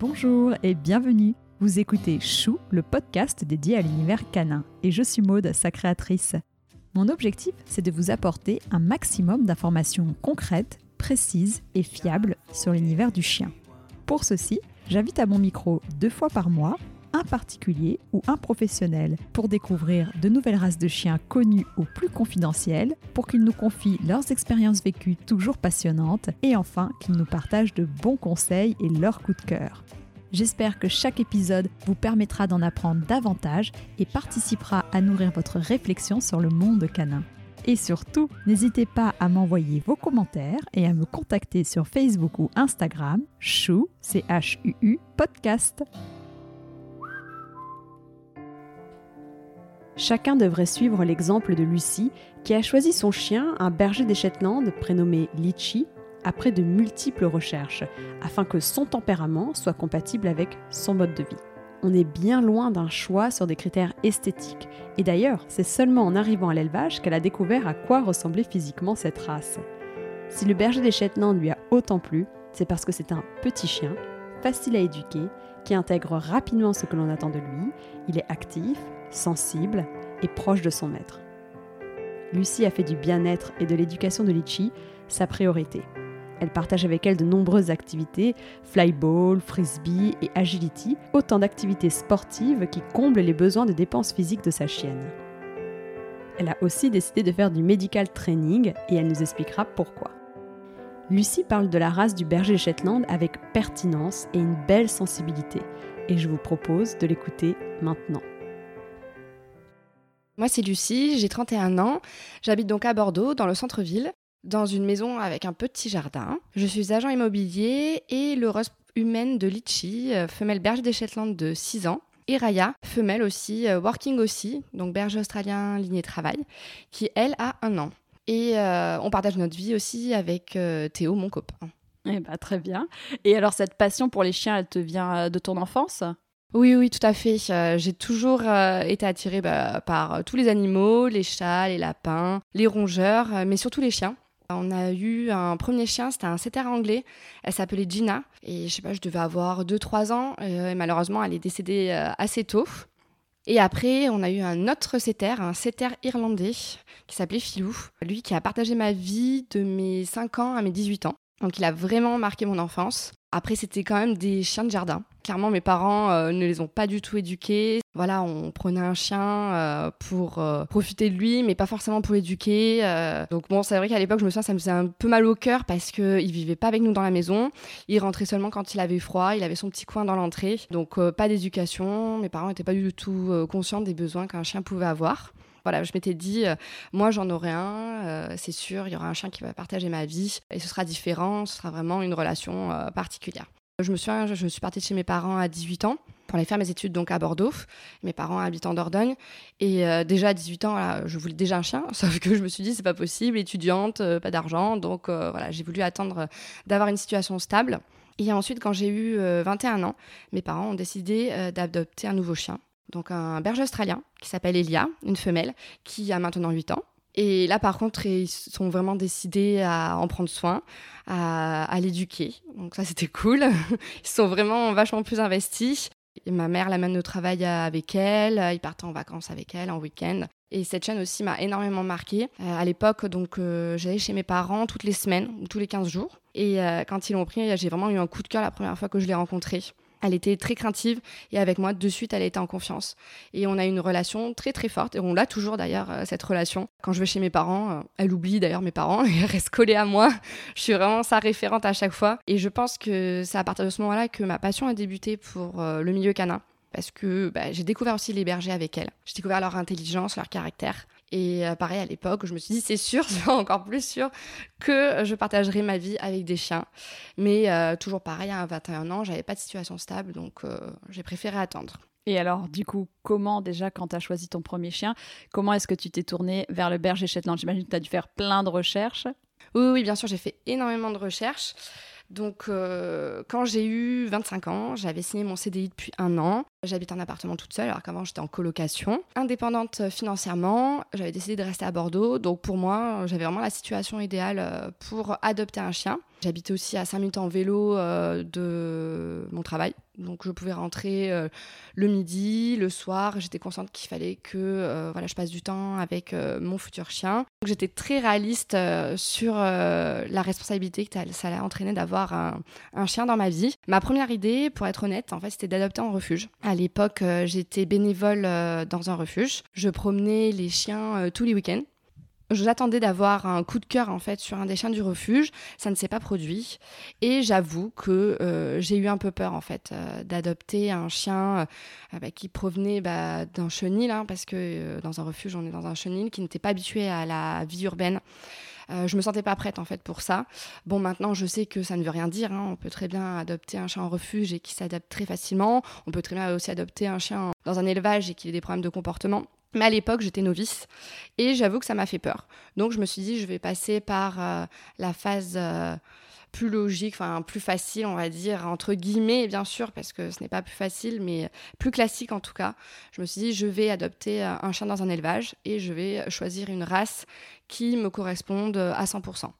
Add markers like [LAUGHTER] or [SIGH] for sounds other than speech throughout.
Bonjour et bienvenue. Vous écoutez Chou, le podcast dédié à l'univers canin, et je suis Maude, sa créatrice. Mon objectif, c'est de vous apporter un maximum d'informations concrètes, précises et fiables sur l'univers du chien. Pour ceci, j'invite à mon micro deux fois par mois un particulier ou un professionnel pour découvrir de nouvelles races de chiens connues ou plus confidentielles, pour qu'ils nous confient leurs expériences vécues toujours passionnantes et enfin qu'ils nous partagent de bons conseils et leurs coups de cœur. J'espère que chaque épisode vous permettra d'en apprendre davantage et participera à nourrir votre réflexion sur le monde canin. Et surtout, n'hésitez pas à m'envoyer vos commentaires et à me contacter sur Facebook ou Instagram, chou, C-H-U-U, podcast. Chacun devrait suivre l'exemple de Lucie, qui a choisi son chien, un berger des Shetland prénommé Litchi, après de multiples recherches, afin que son tempérament soit compatible avec son mode de vie. On est bien loin d'un choix sur des critères esthétiques, et d'ailleurs, c'est seulement en arrivant à l'élevage qu'elle a découvert à quoi ressemblait physiquement cette race. Si le berger des Shetland lui a autant plu, c'est parce que c'est un petit chien, facile à éduquer, qui intègre rapidement ce que l'on attend de lui, il est actif, sensible et proche de son maître. Lucie a fait du bien-être et de l'éducation de Litchi sa priorité. Elle partage avec elle de nombreuses activités, flyball, frisbee et agility, autant d'activités sportives qui comblent les besoins de dépenses physiques de sa chienne. Elle a aussi décidé de faire du medical training et elle nous expliquera pourquoi. Lucie parle de la race du berger Shetland avec pertinence et une belle sensibilité, et je vous propose de l'écouter maintenant. Moi, c'est Lucie, j'ai 31 ans. J'habite donc à Bordeaux, dans le centre-ville, dans une maison avec un petit jardin. Je suis agent immobilier et l'heureuse humaine de Litchi, euh, femelle berger des Shetland de 6 ans. Et Raya, femelle aussi, euh, working aussi, donc berger australien lignée travail, qui elle a un an. Et euh, on partage notre vie aussi avec Théo, mon copain. Eh bah, très bien. Et alors cette passion pour les chiens, elle te vient de ton enfance? Oui, oui, tout à fait. Euh, j'ai toujours euh, été attirée bah, par euh, tous les animaux, les chats, les lapins, les rongeurs, mais surtout les chiens. On a eu un premier chien, c'était un setter anglais. Elle s'appelait Gina. Et je sais pas, je devais avoir 2-3 ans. et malheureusement, elle est décédée assez tôt. Et après, on a eu un autre setter, un setter irlandais, qui s'appelait Philou. Lui qui a partagé ma vie de mes 5 ans à mes 18 ans. Donc il a vraiment marqué mon enfance. Après, c'était quand même des chiens de jardin. Clairement, mes parents euh, ne les ont pas du tout éduqués. Voilà, on prenait un chien euh, pour euh, profiter de lui, mais pas forcément pour l'éduquer. donc bon, c'est vrai qu'à l'époque, je me souviens, ça me faisait un peu mal au cœur parce qu'il vivait pas avec nous dans la maison. Il rentrait seulement quand il avait froid. Il avait son petit coin dans l'entrée. Donc pas d'éducation. Mes parents n'étaient pas du tout conscients des besoins qu'un chien pouvait avoir. Voilà, je m'étais dit, euh, moi j'en aurai un, euh, c'est sûr, il y aura un chien qui va partager ma vie et ce sera différent, ce sera vraiment une relation euh, particulière. Je me souviens, je, suis partie de chez mes parents à 18 ans pour aller faire mes études donc à Bordeaux. Mes parents habitent en Dordogne. Et déjà à 18 ans, je voulais déjà un chien, [LAUGHS] sauf que je me suis dit, c'est pas possible, étudiante, pas d'argent. Donc voilà, j'ai voulu attendre d'avoir une situation stable. Et ensuite, quand j'ai eu 21 ans, mes parents ont décidé d'adopter un nouveau chien donc un berger australien qui s'appelle Elia, une femelle, qui a maintenant 8 ans. Et là, par contre, ils sont vraiment décidés à en prendre soin, à, l'éduquer. Donc ça, c'était cool. [LAUGHS] Ils sont vraiment vachement plus investis. Et ma mère l'amène au travail avec elle, ils partent en vacances avec elle, en week-end. Et cette chaîne aussi m'a énormément marquée. Euh, à l'époque, donc, euh, j'allais chez mes parents toutes les semaines ou tous les 15 jours. Et euh, quand ils l'ont pris, j'ai vraiment eu un coup de cœur la première fois que je l'ai rencontré. Elle était très craintive et avec moi, de suite, elle était en confiance. Et on a une relation très très forte et on l'a toujours d'ailleurs, euh, cette relation. Quand je vais chez mes parents, euh, elle oublie d'ailleurs mes parents et [LAUGHS] elle reste collée à moi. Je suis vraiment sa référente à chaque fois. Et je pense que c'est à partir de ce moment-là que ma passion a débuté pour euh, le milieu canin parce que bah, j'ai découvert aussi les bergers avec elle. J'ai découvert leur intelligence, leur caractère. Et euh, pareil, à l'époque, je me suis dit, c'est sûr, [LAUGHS] c'est encore plus sûr que je partagerai ma vie avec des chiens. Mais euh, toujours pareil, à 21 ans, j'avais pas de situation stable, donc euh, j'ai préféré attendre. Et alors, du coup, comment déjà, quand tu as choisi ton premier chien, comment est-ce que tu t'es tourné vers le berger Shetland? J'imagine que tu as dû faire plein de recherches. Oui, oui, bien sûr, j'ai fait énormément de recherches. Donc, quand j'ai eu 25 ans, j'avais signé mon CDI depuis un an. J'habite en appartement toute seule, alors qu'avant j'étais en colocation. Indépendante financièrement, j'avais décidé de rester à Bordeaux. Donc pour moi, j'avais vraiment la situation idéale euh, pour adopter un chien. J'habitais aussi à 5 minutes en vélo euh, de mon travail. Donc je pouvais rentrer euh, le midi, le soir. J'étais consciente qu'il fallait que voilà, je passe du temps avec mon futur chien. J'étais très réaliste sur la responsabilité que ça allait entraîner d'avoir un, un, chien dans ma vie. Ma première idée, pour être honnête, en fait, c'était d'adopter en refuge. L'époque, euh, j'étais bénévole euh, dans un refuge. Je promenais les chiens euh, tous les week-ends. J'attendais d'avoir un coup de cœur en fait sur un des chiens du refuge, ça ne s'est pas produit et j'avoue que j'ai eu un peu peur en fait d'adopter un chien bah, qui provenait bah, d'un chenil hein, parce que dans un refuge on est dans un chenil qui n'était pas habitué à la vie urbaine. Euh, je me sentais pas prête en fait pour ça. Bon, maintenant je sais que ça ne veut rien dire. Hein. On peut très bien adopter un chien en refuge et qui s'adapte très facilement. On peut très bien aussi adopter un chien dans un élevage et qui ait des problèmes de comportement. Mais à l'époque, j'étais novice et j'avoue que ça m'a fait peur. Donc je me suis dit, je vais passer par euh, la phase euh, plus logique, enfin plus facile, on va dire, entre guillemets, bien sûr, parce que ce n'est pas plus facile, mais plus classique en tout cas. Je me suis dit, je vais adopter un chien dans un élevage et je vais choisir une race qui me corresponde à 100%.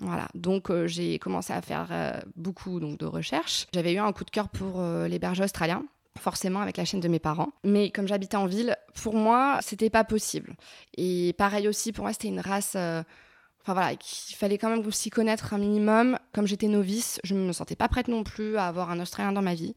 Voilà, donc euh, j'ai commencé à faire euh, beaucoup donc, de recherches. J'avais eu un coup de cœur pour euh, les bergers australiens, forcément avec la chaîne de mes parents. Mais comme j'habitais en ville, pour moi, c'était pas possible. Et pareil aussi, pour moi, c'était une race Enfin voilà, il fallait quand même s'y connaître un minimum. Comme j'étais novice, je ne me sentais pas prête non plus à avoir un Australien dans ma vie.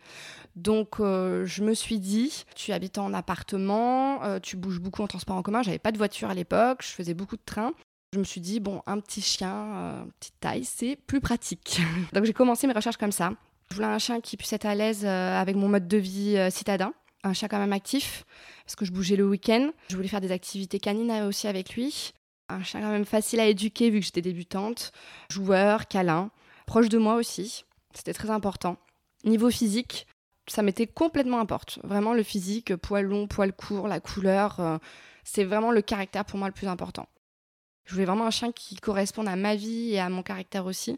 Donc euh, je me suis dit, tu habites en appartement, euh, tu bouges beaucoup en transport en commun. J'avais pas de voiture à l'époque, je faisais beaucoup de train. Je me suis dit, bon, un petit chien, euh, petite taille, c'est plus pratique. [LAUGHS] Donc j'ai commencé mes recherches comme ça. Je voulais un chien qui puisse être à l'aise avec mon mode de vie citadin un chien quand même actif, parce que je bougeais le week-end. Je voulais faire des activités canines aussi avec lui. Un chien quand même facile à éduquer vu que j'étais débutante. Joueur, câlin, proche de moi aussi. C'était très important. Niveau physique, ça m'était complètement importe. Vraiment le physique, poil long, poil court, la couleur, euh, c'est vraiment le caractère pour moi le plus important. Je voulais vraiment un chien qui corresponde à ma vie et à mon caractère aussi.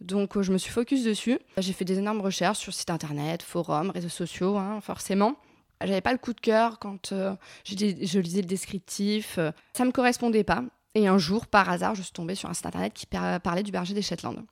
Donc euh, je me suis focus dessus. J'ai fait des énormes recherches sur site internet, forums, réseaux sociaux, hein, forcément. J'avais pas le coup de cœur quand euh, je, lisais le descriptif. ça me correspondait pas. Et un jour, par hasard, je suis tombée sur un site internet qui parlait du berger des Shetland.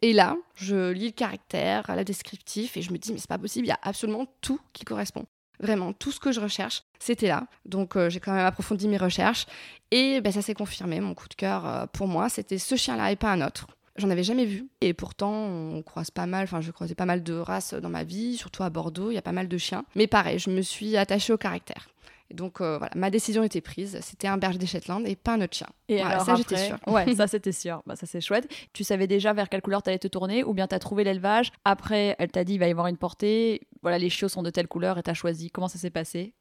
Et là, je lis le caractère, la descriptif, et je me dis, mais c'est pas possible, il y a absolument tout qui correspond. Vraiment, tout ce que je recherche, c'était là. Donc, euh, j'ai quand même approfondi mes recherches. Et ben, ça s'est confirmé. Mon coup de cœur, euh, pour moi, c'était ce chien-là et pas un autre. J'en avais jamais vu. Et pourtant, on croise pas mal, enfin, je croisais pas mal de races dans ma vie, surtout à Bordeaux, il y a pas mal de chiens. Mais pareil, je me suis attachée au caractère. donc euh, voilà, ma décision était prise. C'était un berger des Shetland et pas un autre chien. Et alors ça, j'étais sûre. Ouais, [LAUGHS] ça c'était sûr. Bah, ça c'est chouette. Tu savais déjà vers quelle couleur tu allais te tourner ou bien tu as trouvé l'élevage? Après, elle t'a dit il va y avoir une portée. Voilà, les chiots sont de telle couleur et tu as choisi. Comment ça s'est passé?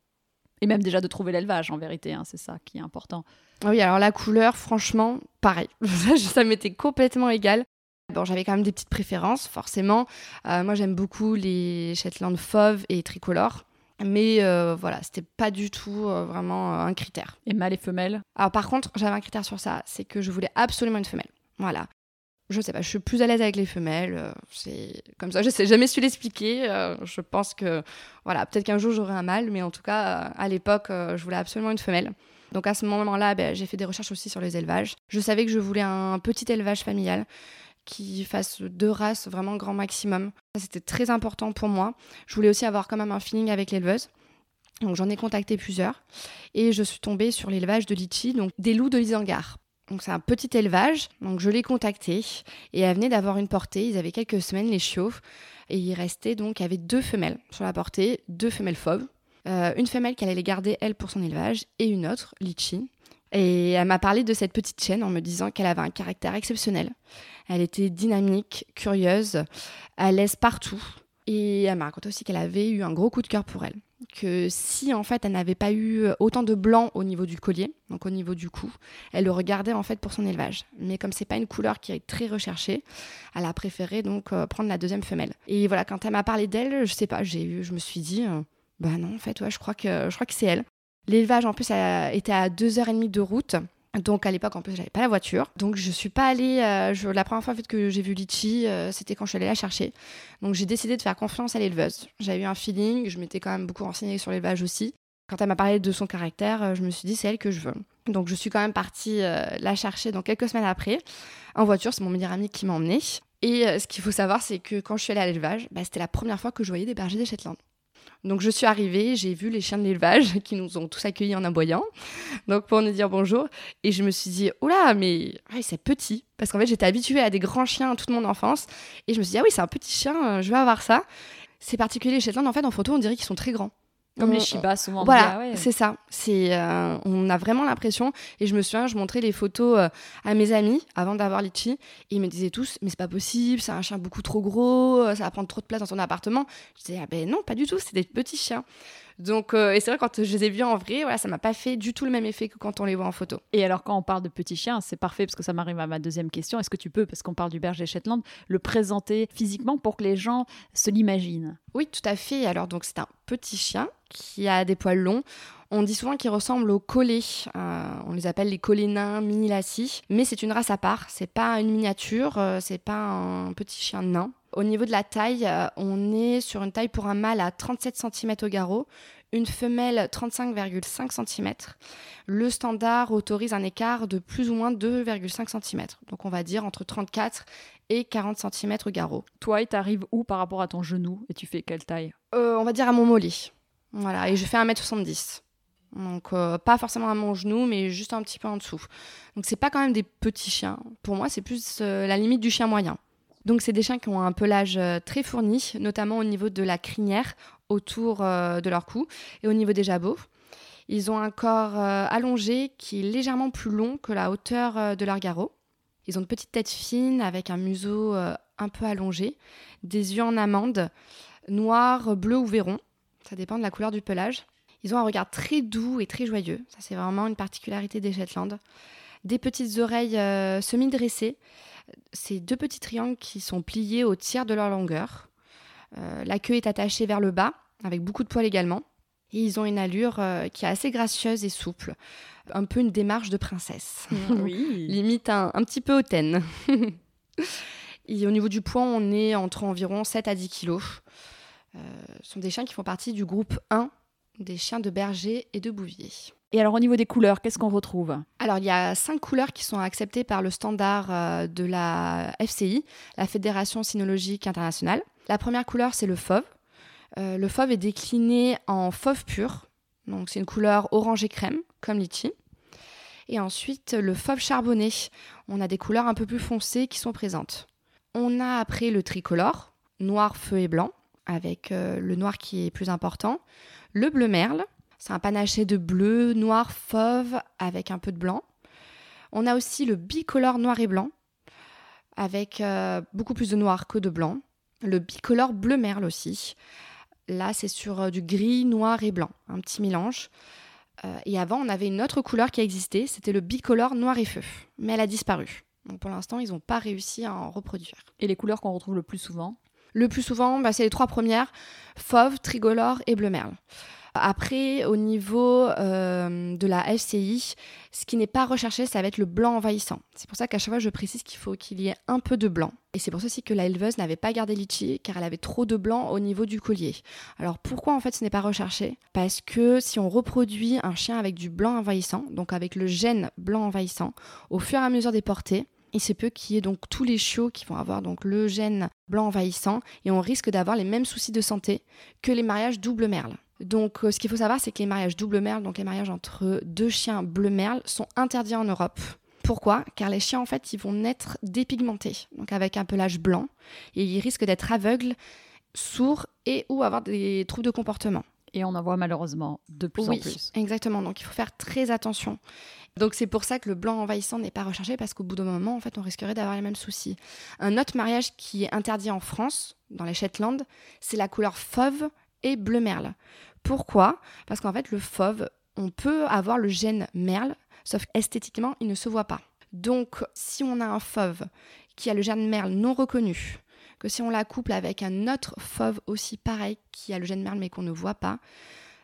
Et même déjà de trouver l'élevage en vérité, hein, c'est ça qui est important. Oui, alors la couleur, franchement, pareil. [LAUGHS] ça m'était complètement égal. Bon, j'avais quand même des petites préférences, forcément. Euh, moi, j'aime beaucoup les Shetland fauve et tricolores. Mais euh, voilà, c'était pas du tout euh, vraiment un critère. Et mâle et femelle Alors par contre, j'avais un critère sur ça, c'est que je voulais absolument une femelle. Voilà. Je sais pas, je suis plus à l'aise avec les femelles. c'est comme ça, [LAUGHS] je sais jamais su l'expliquer. je pense que voilà, peut-être qu'un jour j'aurai un mâle, mais en tout cas, à l'époque, je voulais absolument une femelle. Donc à ce moment-là, ben, j'ai fait des recherches aussi sur les élevages. Je savais que je voulais un petit élevage familial qui fasse deux races vraiment grand maximum. Ça, c'était très important pour moi. Je voulais aussi avoir quand même un feeling avec l'éleveuse. Donc j'en ai contacté plusieurs et je suis tombée sur l'élevage de Litchi, donc des loups de l'Isangar. Donc c'est un petit élevage, donc je l'ai contacté et elle venait d'avoir une portée, ils avaient quelques semaines les chiots et il restait donc avec deux femelles sur la portée, deux femelles fauves, euh, une femelle qu'elle allait garder elle pour son élevage et une autre, Litchi. Et elle m'a parlé de cette petite chienne en me disant qu'elle avait un caractère exceptionnel. Elle était dynamique, curieuse, à l'aise partout. Et elle m'a raconté aussi qu'elle avait eu un gros coup de cœur pour elle. Que si en fait elle n'avait pas eu autant de blanc au niveau du collier, donc au niveau du cou, elle le regardait en fait pour son élevage. Mais comme c'est pas une couleur qui est très recherchée, elle a préféré donc euh, prendre la deuxième femelle. Et voilà, quand elle m'a parlé d'elle, je sais pas, j'ai eu, je me suis dit, euh, bah non, en fait, je crois que, je crois que c'est elle. L'élevage en plus était à 2h30 de route. Donc à l'époque en plus j'avais pas la voiture, donc je suis pas allée. euh, je- la première fois fait, que j'ai vu Litchi, euh, c'était quand je suis allée la chercher. Donc j'ai décidé de faire confiance à l'éleveuse. J'avais eu un feeling, je m'étais quand même beaucoup renseignée sur l'élevage aussi. Quand elle m'a parlé de son caractère, euh, je me suis dit c'est elle que je veux. Donc je suis quand même partie la chercher donc quelques semaines après en voiture. C'est mon meilleur ami qui m'a emmenée. Et ce qu'il faut savoir c'est que quand je suis allée à l'élevage, bah, c'était la première fois que je voyais des bergers des Shetland. Donc je suis arrivée, j'ai vu les chiens de l'élevage [LAUGHS] qui nous ont tous accueillis en aboyant, donc pour nous dire bonjour. Et je me suis dit, oula, mais ouais, c'est petit. Parce qu'en fait, j'étais habituée à des grands chiens toute mon enfance. Et je me suis dit, ah oui, c'est un petit chien, euh, je vais avoir ça. C'est particulier, les Shetland, en fait, en photo, on dirait qu'ils sont très grands. Comme On- les Shiba, souvent. voilà, ah ouais. c'est ça. C'est, euh, on a vraiment l'impression. Et je me souviens, je montrais les photos euh, à mes amis avant d'avoir Litchi. Et ils me disaient tous, mais c'est pas possible, c'est un chien beaucoup trop gros, euh, ça va prendre trop de place dans ton appartement. Je disais, ah ben non, pas du tout, c'est des petits chiens. Donc, euh, et c'est vrai, quand je les ai vus en vrai, voilà, ça m'a pas fait du tout le même effet que quand on les voit en photo. Et alors, quand on parle de petits chiens, c'est parfait parce que ça m'arrive à ma deuxième question. Est-ce que tu peux, parce qu'on parle du berger Shetland, le présenter physiquement pour que les gens se l'imaginent? Oui, tout à fait. Alors, donc, c'est un petit chien qui a des poils longs. On dit souvent qu'il ressemble aux collets. Euh, on les appelle les collets nains, mini lassis. Mais c'est une race à part. C'est pas une miniature. euh, c'est pas un petit chien nain. Au niveau de la taille, euh, on est sur une taille pour un mâle à 37 cm au garrot, une femelle 35,5 cm. Le standard autorise un écart de plus ou moins 2,5 cm. Donc on va dire entre 34 et 40 cm au garrot. Toi, il t'arrive où par rapport à ton genou et tu fais quelle taille? Euh, on va dire à mon mollet. Voilà, et je fais 1m70. Donc euh, pas forcément à mon genou, mais juste un petit peu en dessous. Donc c'est pas quand même des petits chiens. Pour moi, c'est plus euh, la limite du chien moyen. Donc c'est des chiens qui ont un pelage euh, très fourni, notamment au niveau de la crinière, autour euh, de leur cou, et au niveau des jabots. Ils ont un corps euh, allongé qui est légèrement plus long que la hauteur de leur garrot. Ils ont de petites têtes fines avec un museau un peu allongé, des yeux en amande, noir, bleu ou verron. Ça dépend de la couleur du pelage. Ils ont un regard très doux et très joyeux. Ça, c'est vraiment une particularité des Shetland. Des petites oreilles semi-dressées. Ces deux petits triangles qui sont pliés au tiers de leur longueur. Euh, la queue est attachée vers le bas, avec beaucoup de poils également. Et ils ont une allure euh, qui est assez gracieuse et souple. Un peu une démarche de princesse. [LAUGHS] Oui. [LAUGHS] Limite un, un petit peu hautaine. [LAUGHS] Et au niveau du poids, on est entre environ 7 à 10 kilos. Euh, ce sont des chiens qui font partie du groupe 1 des chiens de berger et de bouvier. Et alors, au niveau des couleurs, qu'est-ce qu'on retrouve? Alors, il y a cinq couleurs qui sont acceptées par le standard euh, de la FCI, la Fédération Cynologique Internationale. La première couleur, c'est le fauve. Euh, le fauve est décliné en fauve pur, donc c'est une couleur orangé crème, comme litchi. Et ensuite, le fauve charbonné. On a des couleurs un peu plus foncées qui sont présentes. On a après le tricolore, noir, feu et blanc, avec euh, le noir qui est plus important. Le bleu merle, c'est un panaché de bleu, noir, fauve avec un peu de blanc. On a aussi le bicolore noir et blanc avec euh, beaucoup plus de noir que de blanc. Le bicolore bleu merle aussi. Là, c'est sur euh, du gris, noir et blanc, un petit mélange. Euh, et avant, on avait une autre couleur qui existait, c'était le bicolore noir et feu, mais elle a disparu. Donc pour l'instant, ils n'ont pas réussi à en reproduire. Et les couleurs qu'on retrouve le plus souvent? Le plus souvent, bah, c'est les trois premières fauve, trigolore et bleu merle. Après, au niveau euh, de la FCI, ce qui n'est pas recherché, ça va être le blanc envahissant. C'est pour ça qu'à chaque fois, je précise qu'il faut qu'il y ait un peu de blanc. Et c'est pour ça aussi que la éleveuse n'avait pas gardé Litchi, car elle avait trop de blanc au niveau du collier. Alors pourquoi en fait ce n'est pas recherché? Parce que si on reproduit un chien avec du blanc envahissant, donc avec le gène blanc envahissant, au fur et à mesure des portées, il se peut qu'il y ait donc tous les chiots qui vont avoir donc le gène blanc envahissant et on risque d'avoir les mêmes soucis de santé que les mariages double merle. Donc, euh, ce qu'il faut savoir, c'est que les mariages double merle, donc les mariages entre deux chiens bleu merle, sont interdits en Europe. Pourquoi? Car les chiens, en fait, ils vont naître dépigmentés, donc avec un pelage blanc, et ils risquent d'être aveugles, sourds et ou avoir des troubles de comportement. Et on en voit malheureusement de plus oui, en plus. exactement. Donc, il faut faire très attention. Donc, c'est pour ça que le blanc envahissant n'est pas recherché, parce qu'au bout d'un moment, en fait, on risquerait d'avoir les mêmes soucis. Un autre mariage qui est interdit en France, dans les Shetland, c'est la couleur fauve et bleu merle. Pourquoi? Parce qu'en fait, le fauve, on peut avoir le gène merle, sauf esthétiquement, il ne se voit pas. Donc, si on a un fauve qui a le gène merle non reconnu, que si on la couple avec un autre fauve aussi pareil qui a le gène merle mais qu'on ne voit pas,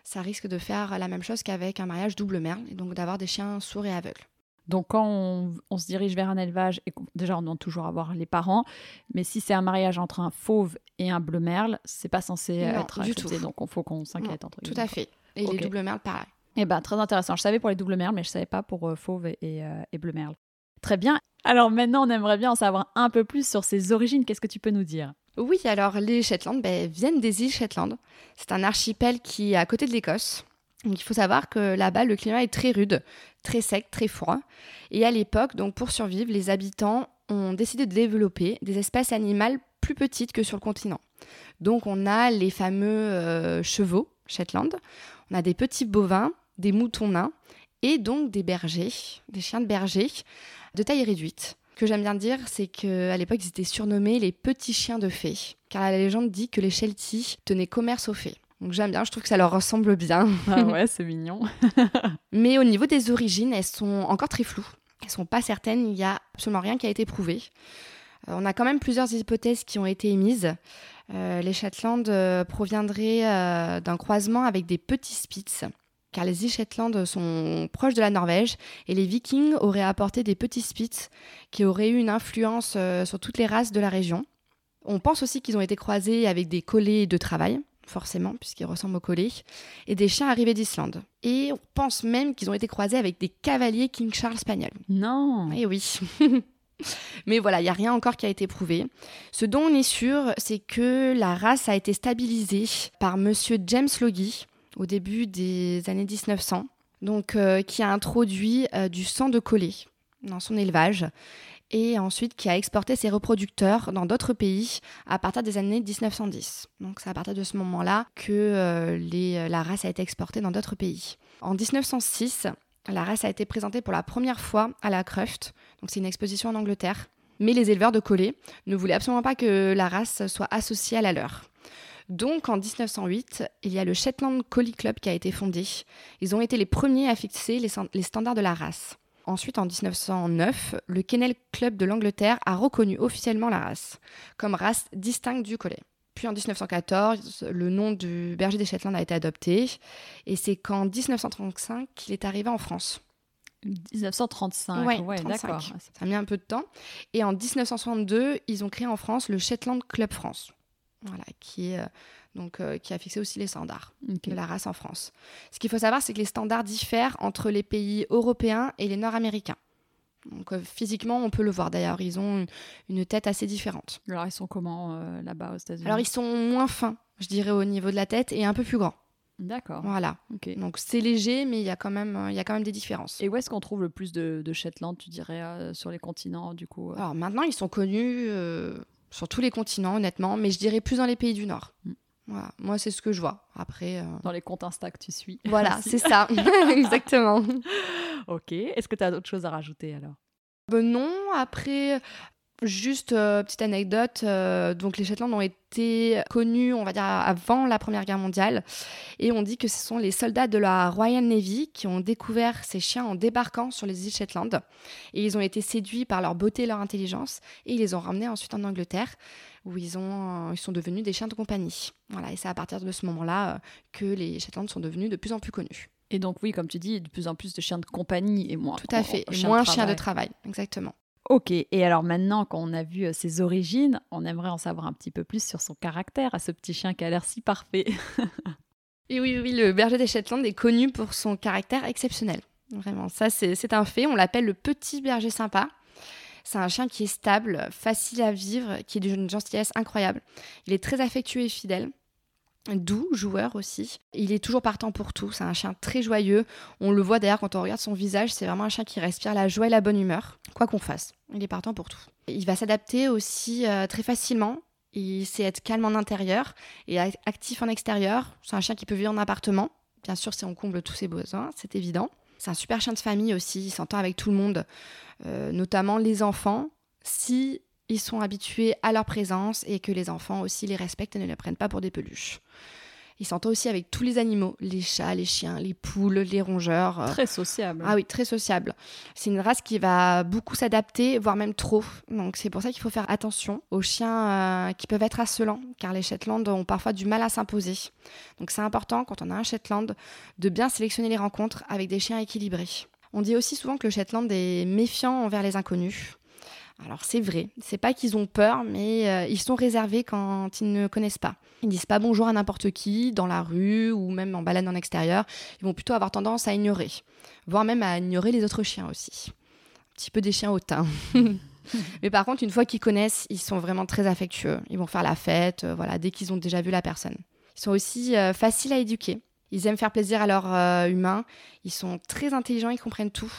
ça risque de faire la même chose qu'avec un mariage double merle et donc d'avoir des chiens sourds et aveugles. Donc quand on, se dirige vers un élevage, et déjà on doit toujours avoir les parents, mais si c'est un mariage entre un fauve et un bleu merle, c'est pas censé être du tout. Donc il faut qu'on s'inquiète entre Tout à fait. Et les doubles merles, pareil. Eh ben très intéressant. Je savais pour les doubles merles, mais je savais pas pour euh, fauve et, euh, et bleu merle. Très bien. Alors maintenant, on aimerait bien en savoir un peu plus sur ses origines. Qu'est-ce que tu peux nous dire? Oui, alors les Shetland ben, viennent des îles Shetland. C'est un archipel qui est à côté de l'Écosse. Il faut savoir que là-bas, le climat est très rude, très sec, très froid. Et à l'époque, donc pour survivre, les habitants ont décidé de développer des espèces animales plus petites que sur le continent. Donc on a les fameux euh, chevaux Shetland, on a des petits bovins, des moutons nains et donc des bergers, des chiens de berger de taille réduite. Ce que j'aime bien dire, c'est qu'à l'époque, ils étaient surnommés les petits chiens de fées, car la légende dit que les Shelties tenaient commerce aux fées. Donc j'aime bien, je trouve que ça leur ressemble bien. Ah [LAUGHS] ouais, c'est mignon. [LAUGHS] Mais au niveau des origines, elles sont encore très floues. Elles sont pas certaines, il n'y a absolument rien qui a été prouvé. Euh, on a quand même plusieurs hypothèses qui ont été émises. Euh, les Shetland euh, proviendraient d'un croisement avec des petits Spitz, car les îles Shetland sont proches de la Norvège et les Vikings auraient apporté des petits Spitz qui auraient eu une influence sur toutes les races de la région. On pense aussi qu'ils ont été croisés avec des collets de travail, forcément, puisqu'ils ressemblent aux collets, et des chiens arrivés d'Islande. Et on pense même qu'ils ont été croisés avec des cavaliers King Charles espagnols. Non Eh oui [LAUGHS] Mais voilà, il n'y a rien encore qui a été prouvé. Ce dont on est sûr, c'est que la race a été stabilisée par monsieur James Logie au début des années 1900, donc euh, qui a introduit euh, du sang de collet dans son élevage et ensuite qui a exporté ses reproducteurs dans d'autres pays à partir des années 1910. Donc c'est à partir de ce moment-là que euh, les, la race a été exportée dans d'autres pays. En 1906, la race a été présentée pour la première fois à la Cruft, donc c'est une exposition en Angleterre. Mais les éleveurs de collets ne voulaient absolument pas que la race soit associée à la leur. Donc en 1908, il y a le Shetland Collie Club qui a été fondé. Ils ont été les premiers à fixer les standards de la race. Ensuite, en 1909, le Kennel Club de l'Angleterre a reconnu officiellement la race comme race distincte du collet. Puis en 1914, le nom du berger des Shetland a été adopté et c'est qu'en 1935 qu'il est arrivé en France. 1935, ouais, d'accord. Ça a mis un peu de temps. Et en 1962, ils ont créé en France le Shetland Club France, voilà, qui est euh, donc euh, qui a fixé aussi les standards de la race en France. Ce qu'il faut savoir, c'est que les standards diffèrent entre les pays européens et les nord-américains. Donc euh, physiquement, on peut le voir d'ailleurs, ils ont une, tête assez différente. Alors ils sont comment euh, là-bas aux États-Unis? Alors ils sont moins fins, je dirais, au niveau de la tête et un peu plus grands. D'accord. Voilà. Donc c'est léger, mais il y, a quand même, il y a quand même des différences. Et où est-ce qu'on trouve le plus de, Shetland, tu dirais, sur les continents du coup Alors maintenant, ils sont connus sur tous les continents, honnêtement, mais je dirais plus dans les pays du Nord. Mm. Voilà. Moi, c'est ce que je vois. Après. Euh, Dans les comptes Insta que tu suis. [LAUGHS] Voilà, c'est ça. [LAUGHS] Exactement. [LAUGHS] ok. Est-ce que tu as d'autres choses à rajouter alors? Ben Non. Après, Juste euh, petite anecdote, euh, donc les Shetland ont été connus, on va dire, avant la Première Guerre mondiale, et on dit que ce sont les soldats de la Royal Navy qui ont découvert ces chiens en débarquant sur les îles Shetland, et ils ont été séduits par leur beauté et leur intelligence, et ils les ont ramenés ensuite en Angleterre, où ils, ont, ils sont devenus des chiens de compagnie. Voilà, et c'est à partir de ce moment-là euh, que les Shetland sont devenus de plus en plus connus. Et donc oui, comme tu dis, de plus en plus de chiens de compagnie et moins. Tout à fait, moins chiens de travail, exactement. Ok, et alors maintenant qu'on a vu euh, ses origines, on aimerait en savoir un petit peu plus sur son caractère à ce petit chien qui a l'air si parfait. [LAUGHS] et oui, oui, le berger des Shetland est connu pour son caractère exceptionnel. Vraiment, ça c'est un fait. On l'appelle le petit berger sympa. C'est un chien qui est stable, facile à vivre, qui est d'une gentillesse incroyable. Il est très affectueux et fidèle doux, joueur aussi. Il est toujours partant pour tout, c'est un chien très joyeux. On le voit d'ailleurs quand on regarde son visage, c'est vraiment un chien qui respire la joie et la bonne humeur, quoi qu'on fasse. Il est partant pour tout. Il va s'adapter aussi euh, très facilement. Il sait être calme en intérieur et actif en extérieur. C'est un chien qui peut vivre en appartement. Bien sûr, si on comble tous ses besoins, c'est évident. C'est un super chien de famille aussi, il s'entend avec tout le monde, euh, notamment les enfants. Si ils sont habitués à leur présence et que les enfants aussi les respectent et ne les prennent pas pour des peluches. Ils s'entendent aussi avec tous les animaux, les chats, les chiens, les poules, les rongeurs. Euh. Très sociable. Ah oui, très sociable. C'est une race qui va beaucoup s'adapter, voire même trop. Donc c'est pour ça qu'il faut faire attention aux chiens euh, qui peuvent être asselants, car les Shetland ont parfois du mal à s'imposer. Donc c'est important quand on a un Shetland de bien sélectionner les rencontres avec des chiens équilibrés. On dit aussi souvent que le Shetland est méfiant envers les inconnus. Alors c'est vrai, c'est pas qu'ils ont peur, mais euh, ils sont réservés quand ils ne connaissent pas. Ils disent pas bonjour à n'importe qui, dans la rue ou même en balade en extérieur. Ils vont plutôt avoir tendance à ignorer, voire même à ignorer les autres chiens aussi. Un petit peu des chiens hautains. [LAUGHS] mais par contre, une fois qu'ils connaissent, ils sont vraiment très affectueux. Ils vont faire la fête, euh, voilà, dès qu'ils ont déjà vu la personne. Ils sont aussi euh, faciles à éduquer. Ils aiment faire plaisir à leurs humains. Ils sont très intelligents, ils comprennent tout.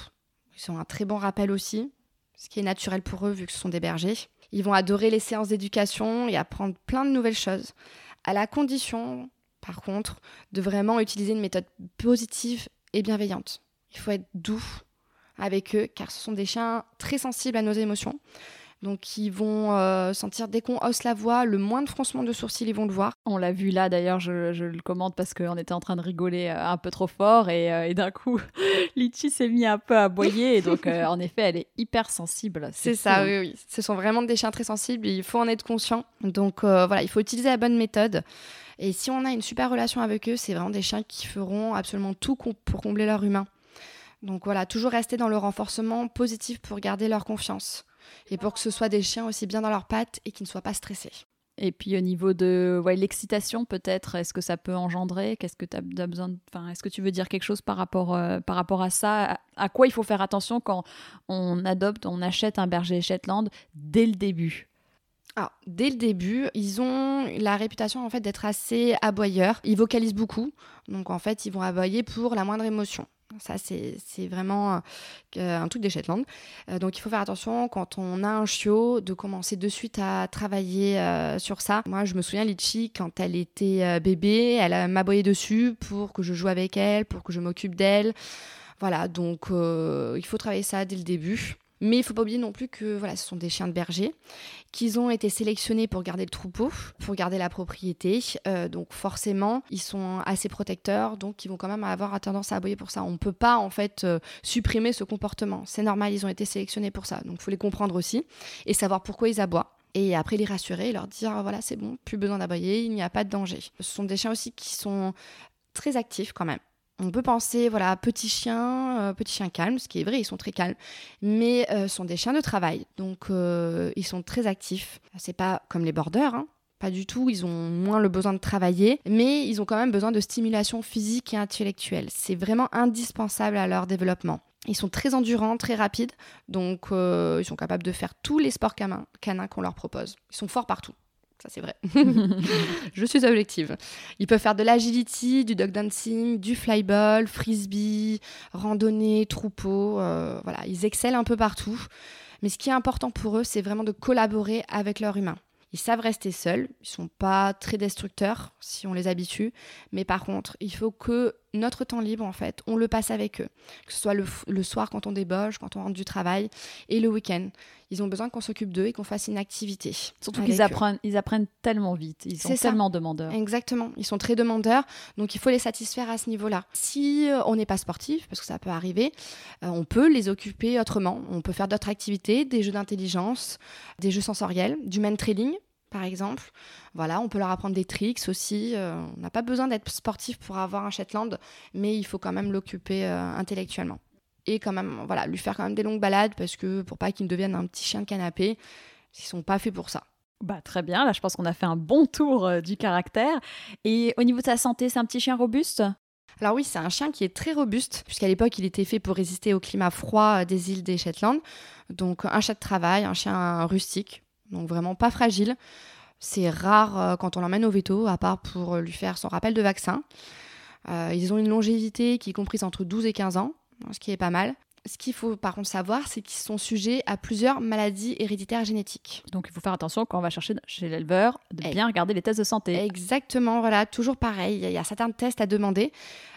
Ils ont un très bon rappel aussi ce qui est naturel pour eux vu que ce sont des bergers. Ils vont adorer les séances d'éducation et apprendre plein de nouvelles choses, à la condition, par contre, de vraiment utiliser une méthode positive et bienveillante. Il faut être doux avec eux, car ce sont des chiens très sensibles à nos émotions. Donc ils vont euh, sentir dès qu'on hausse la voix, le moins de froncement de sourcils, ils vont le voir. On l'a vu là d'ailleurs, je, le commente parce qu'on était en train de rigoler euh, un peu trop fort et, euh, d'un coup, [LAUGHS] Litchi s'est mis un peu à boyer et donc en effet, elle est hyper sensible. C'est ça, oui, oui. Ce sont vraiment des chiens très sensibles, il faut en être conscient. Donc voilà, il faut utiliser la bonne méthode. Et si on a une super relation avec eux, c'est vraiment des chiens qui feront absolument tout pour combler leur humain. Donc voilà, toujours rester dans le renforcement positif pour garder leur confiance et pour que ce soit des chiens aussi bien dans leurs pattes et qui ne soient pas stressés. Et puis au niveau de ouais, l'excitation, peut-être, est-ce que ça peut engendrer? Qu'est-ce que tu as, besoin enfin, Est-ce que tu veux dire quelque chose par rapport, euh, par rapport à ça? À, quoi il faut faire attention quand on adopte, on achète un berger Shetland dès le début? Ah, dès le début, ils ont la réputation en fait d'être assez aboyeurs. Ils vocalisent beaucoup, donc en fait, ils vont aboyer pour la moindre émotion. Ça, c'est vraiment euh, un truc des Shetland. Euh, donc, il faut faire attention quand on a un chiot de commencer de suite à travailler euh, sur ça. Moi, je me souviens, Litchi, quand elle était bébé, elle m'aboyait dessus pour que je joue avec elle, pour que je m'occupe d'elle. Voilà, donc il faut travailler ça dès le début. Mais il faut pas oublier non plus que voilà, ce sont des chiens de berger, qu'ils ont été sélectionnés pour garder le troupeau, pour garder la propriété. Euh, donc forcément, ils sont assez protecteurs, donc ils vont quand même avoir tendance à aboyer pour ça. On ne peut pas en fait euh, supprimer ce comportement. C'est normal, ils ont été sélectionnés pour ça. Donc il faut les comprendre aussi et savoir pourquoi ils aboient et après les rassurer, leur dire voilà c'est bon, plus besoin d'aboyer, il n'y a pas de danger. Ce sont des chiens aussi qui sont très actifs quand même on peut penser, voilà, petits chiens, euh, petits chiens calmes, ce qui est vrai, ils sont très calmes, mais euh, sont des chiens de travail, donc euh, ils sont très actifs. C'est pas comme les borders, hein. pas du tout, ils ont moins le besoin de travailler, mais ils ont quand même besoin de stimulation physique et intellectuelle. C'est vraiment indispensable à leur développement. Ils sont très endurants, très rapides, donc ils sont capables de faire tous les sports canins qu'on leur propose. Ils sont forts partout. Ça, c'est vrai. [LAUGHS] je suis objective. Ils peuvent faire de l'agility, du dog dancing, du flyball, frisbee, randonnée, troupeau. Euh, voilà, ils excellent un peu partout. Mais ce qui est important pour eux, c'est vraiment de collaborer avec leur humain. Ils savent rester seuls, ils sont pas très destructeurs si on les habitue, mais par contre, il faut que notre temps libre, en fait, on le passe avec eux, que ce soit le, soir quand on débauche, quand on rentre du travail, et le week-end. Ils ont besoin qu'on s'occupe d'eux et qu'on fasse une activité. Surtout qu'ils apprennent, ils apprennent tellement vite, ils sont tellement demandeurs. Exactement, ils sont très demandeurs, donc il faut les satisfaire à ce niveau-là. Si euh, on n'est pas sportif, parce que ça peut arriver, euh, on peut les occuper autrement. On peut faire d'autres activités, des jeux d'intelligence, des jeux sensoriels, du main trailing, par exemple. Voilà, on peut leur apprendre des tricks aussi. Euh, on n'a pas besoin d'être sportif pour avoir un Shetland, mais il faut quand même l'occuper euh, intellectuellement. Et quand même, voilà, lui faire quand même des longues balades parce que pour pas qu'il ne devienne un petit chien de canapé, ils sont pas faits pour ça. Bah, très bien, là je pense qu'on a fait un bon tour euh, du caractère. Et au niveau de sa santé, c'est un petit chien robuste? Alors oui, c'est un chien qui est très robuste, puisqu'à l'époque, il était fait pour résister au climat froid des îles des Shetland. Donc un chat de travail, un chien rustique, donc vraiment pas fragile. C'est rare euh, quand on l'emmène au veto, à part pour lui faire son rappel de vaccin. Euh, ils ont une longévité qui est comprise entre 12 et 15 ans, ce qui est pas mal. Ce qu'il faut par contre savoir, c'est qu'ils sont sujets à plusieurs maladies héréditaires génétiques. Donc il faut faire attention quand on va chercher chez l'éleveur de bien regarder les tests de santé. Exactement, voilà, toujours pareil. Il y a certains tests à demander.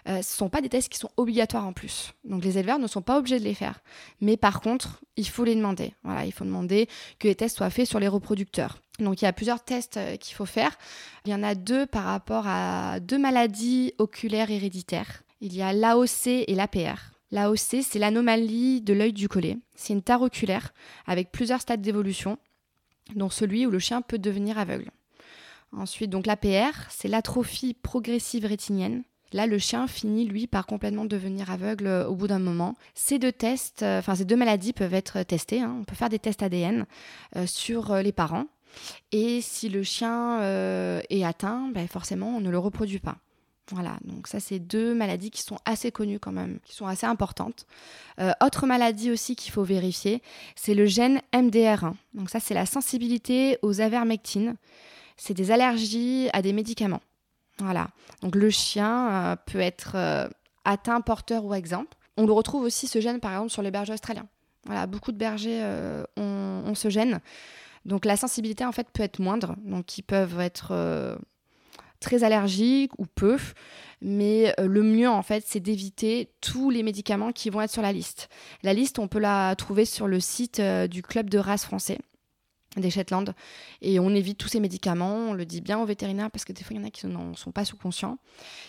Euh, ce ne sont pas des tests qui sont obligatoires en plus. Donc les éleveurs ne sont pas obligés de les faire. Mais par contre, il faut les demander. Voilà, il faut demander que les tests soient faits sur les reproducteurs. Donc il y a plusieurs tests euh, qu'il faut faire. Il y en a deux par rapport à deux maladies oculaires héréditaires. Il y a l'AOC et l'APR. L'AOC, c'est l'anomalie de l'œil du collet. C'est une tare oculaire avec plusieurs stades d'évolution, dont celui où le chien peut devenir aveugle. Ensuite, donc l'APR, c'est l'atrophie progressive rétinienne. Là, le chien finit, lui, par complètement devenir aveugle euh, au bout d'un moment. Ces deux tests, euh, enfin, ces deux maladies peuvent être testées. Hein. On peut faire des tests ADN sur les parents. Et si le chien est atteint, ben, forcément, on ne le reproduit pas. Voilà, donc ça c'est deux maladies qui sont assez connues quand même, qui sont assez importantes. autre maladie aussi qu'il faut vérifier, c'est le gène MDR1. Donc ça c'est la sensibilité aux avermectines. C'est des allergies à des médicaments. Voilà. Donc le chien euh, peut être euh, atteint, porteur ou exemple. On le retrouve aussi ce gène par exemple sur les bergers australiens. Voilà, beaucoup de bergers euh, ont, ce gène. Donc la sensibilité en fait peut être moindre, donc ils peuvent être très allergiques ou peu, mais le mieux en fait c'est d'éviter tous les médicaments qui vont être sur la liste. La liste on peut la trouver sur le site du club de race français des Shetland. Et on évite tous ces médicaments, on le dit bien aux vétérinaires parce que des fois il y en a qui n'en sont pas sous-conscients.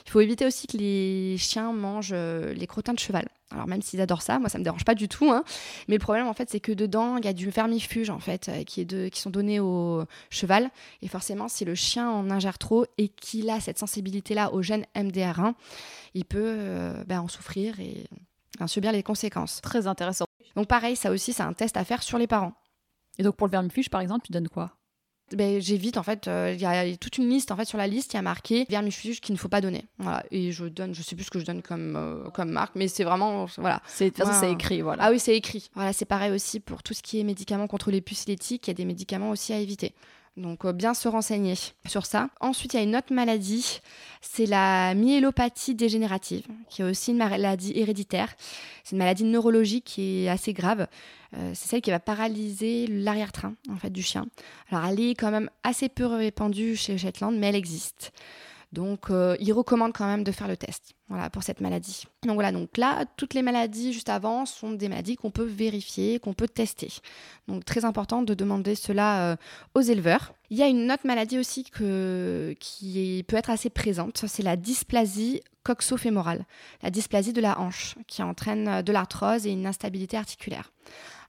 Il faut éviter aussi que les chiens mangent euh, les crottins de cheval. Alors même s'ils adorent ça, moi ça me dérange pas du tout. Hein. Mais le problème en fait c'est que dedans il y a du vermifuge en fait euh, qui, est de, qui sont donnés au cheval. Et forcément si le chien en ingère trop et qu'il a cette sensibilité là au gène MDR1, il peut euh, ben, en souffrir et subir les conséquences. Très intéressant. Donc pareil, ça aussi c'est un test à faire sur les parents. Et donc pour le vermifuge, par exemple, tu donnes quoi? Ben, j'évite en fait euh, il y a toute une liste en fait sur la liste il y a marqué vermifuge qu'il ne faut pas donner. Voilà. Et je donne je sais plus ce que je donne comme euh, comme marque mais c'est vraiment voilà. C'est c'est écrit voilà. Ah oui c'est écrit. Voilà c'est pareil aussi pour tout ce qui est médicaments contre les puces il y a des médicaments aussi à éviter donc euh, bien se renseigner sur ça. Ensuite, il y a une autre maladie, c'est la myélopathie dégénérative, qui est aussi une maladie héréditaire. C'est une maladie neurologique qui est assez grave. Euh, c'est celle qui va paralyser l'arrière-train en fait du chien. Alors elle est quand même assez peu répandue chez Shetland, mais elle existe. Donc, euh, il recommande quand même de faire le test voilà, pour cette maladie. Donc voilà, donc là, toutes les maladies juste avant sont des maladies qu'on peut vérifier, qu'on peut tester. Donc très important de demander cela euh, aux éleveurs. Il y a une autre maladie aussi qui peut être assez présente, c'est la dysplasie coxofémorale, la dysplasie de la hanche, qui entraîne de l'arthrose et une instabilité articulaire.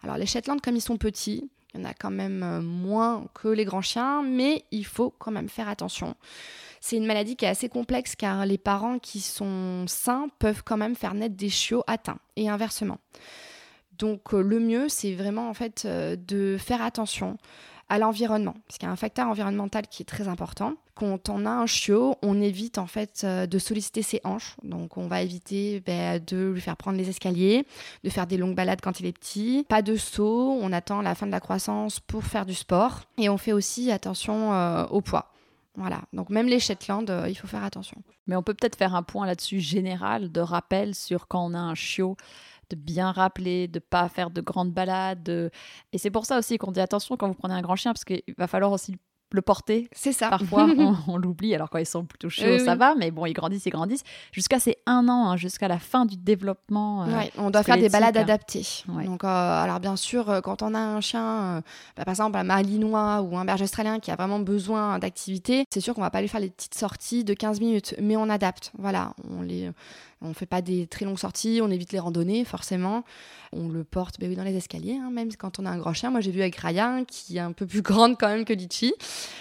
Alors les Shetland, comme ils sont petits, il y en a quand même euh, moins que les grands chiens, mais il faut quand même faire attention. C'est une maladie qui est assez complexe car les parents qui sont sains peuvent quand même faire naître des chiots atteints et inversement. Donc euh, le mieux, c'est vraiment en fait euh, de faire attention à l'environnement, parce qu'il y a un facteur environnemental qui est très important. Quand on a un chiot, on évite en fait euh, de solliciter ses hanches, donc on va éviter ben, de lui faire prendre les escaliers, de faire des longues balades quand il est petit, pas de saut, on attend la fin de la croissance pour faire du sport, et on fait aussi attention au poids. Voilà, donc même les Shetland, euh, il faut faire attention. Mais on peut peut-être faire un point là-dessus général de rappel sur quand on a un chiot, de bien rappeler, de pas faire de grandes balades. Et c'est pour ça aussi qu'on dit attention quand vous prenez un grand chien, parce qu'il va falloir aussi le porter. C'est ça. Parfois, [LAUGHS] on, l'oublie. Alors, quand ils sont plutôt chauds, ça va. Mais bon, ils grandissent, ils grandissent. Jusqu'à ces un an, hein, jusqu'à la fin du développement. Euh, on doit faire des balades adaptées. Donc, euh, alors, bien sûr, euh, quand on a un chien, bah, par exemple, un malinois ou un berger australien qui a vraiment besoin d'activité, c'est sûr qu'on va pas lui faire les petites sorties de 15 minutes. Mais on adapte. Voilà. On les on fait pas des très longues sorties, on évite les randonnées forcément. On le porte ben oui, dans les escaliers, hein, même quand on a un grand chien. Moi j'ai vu avec Ryan, qui est un peu plus [LAUGHS] grande quand même que Litchi.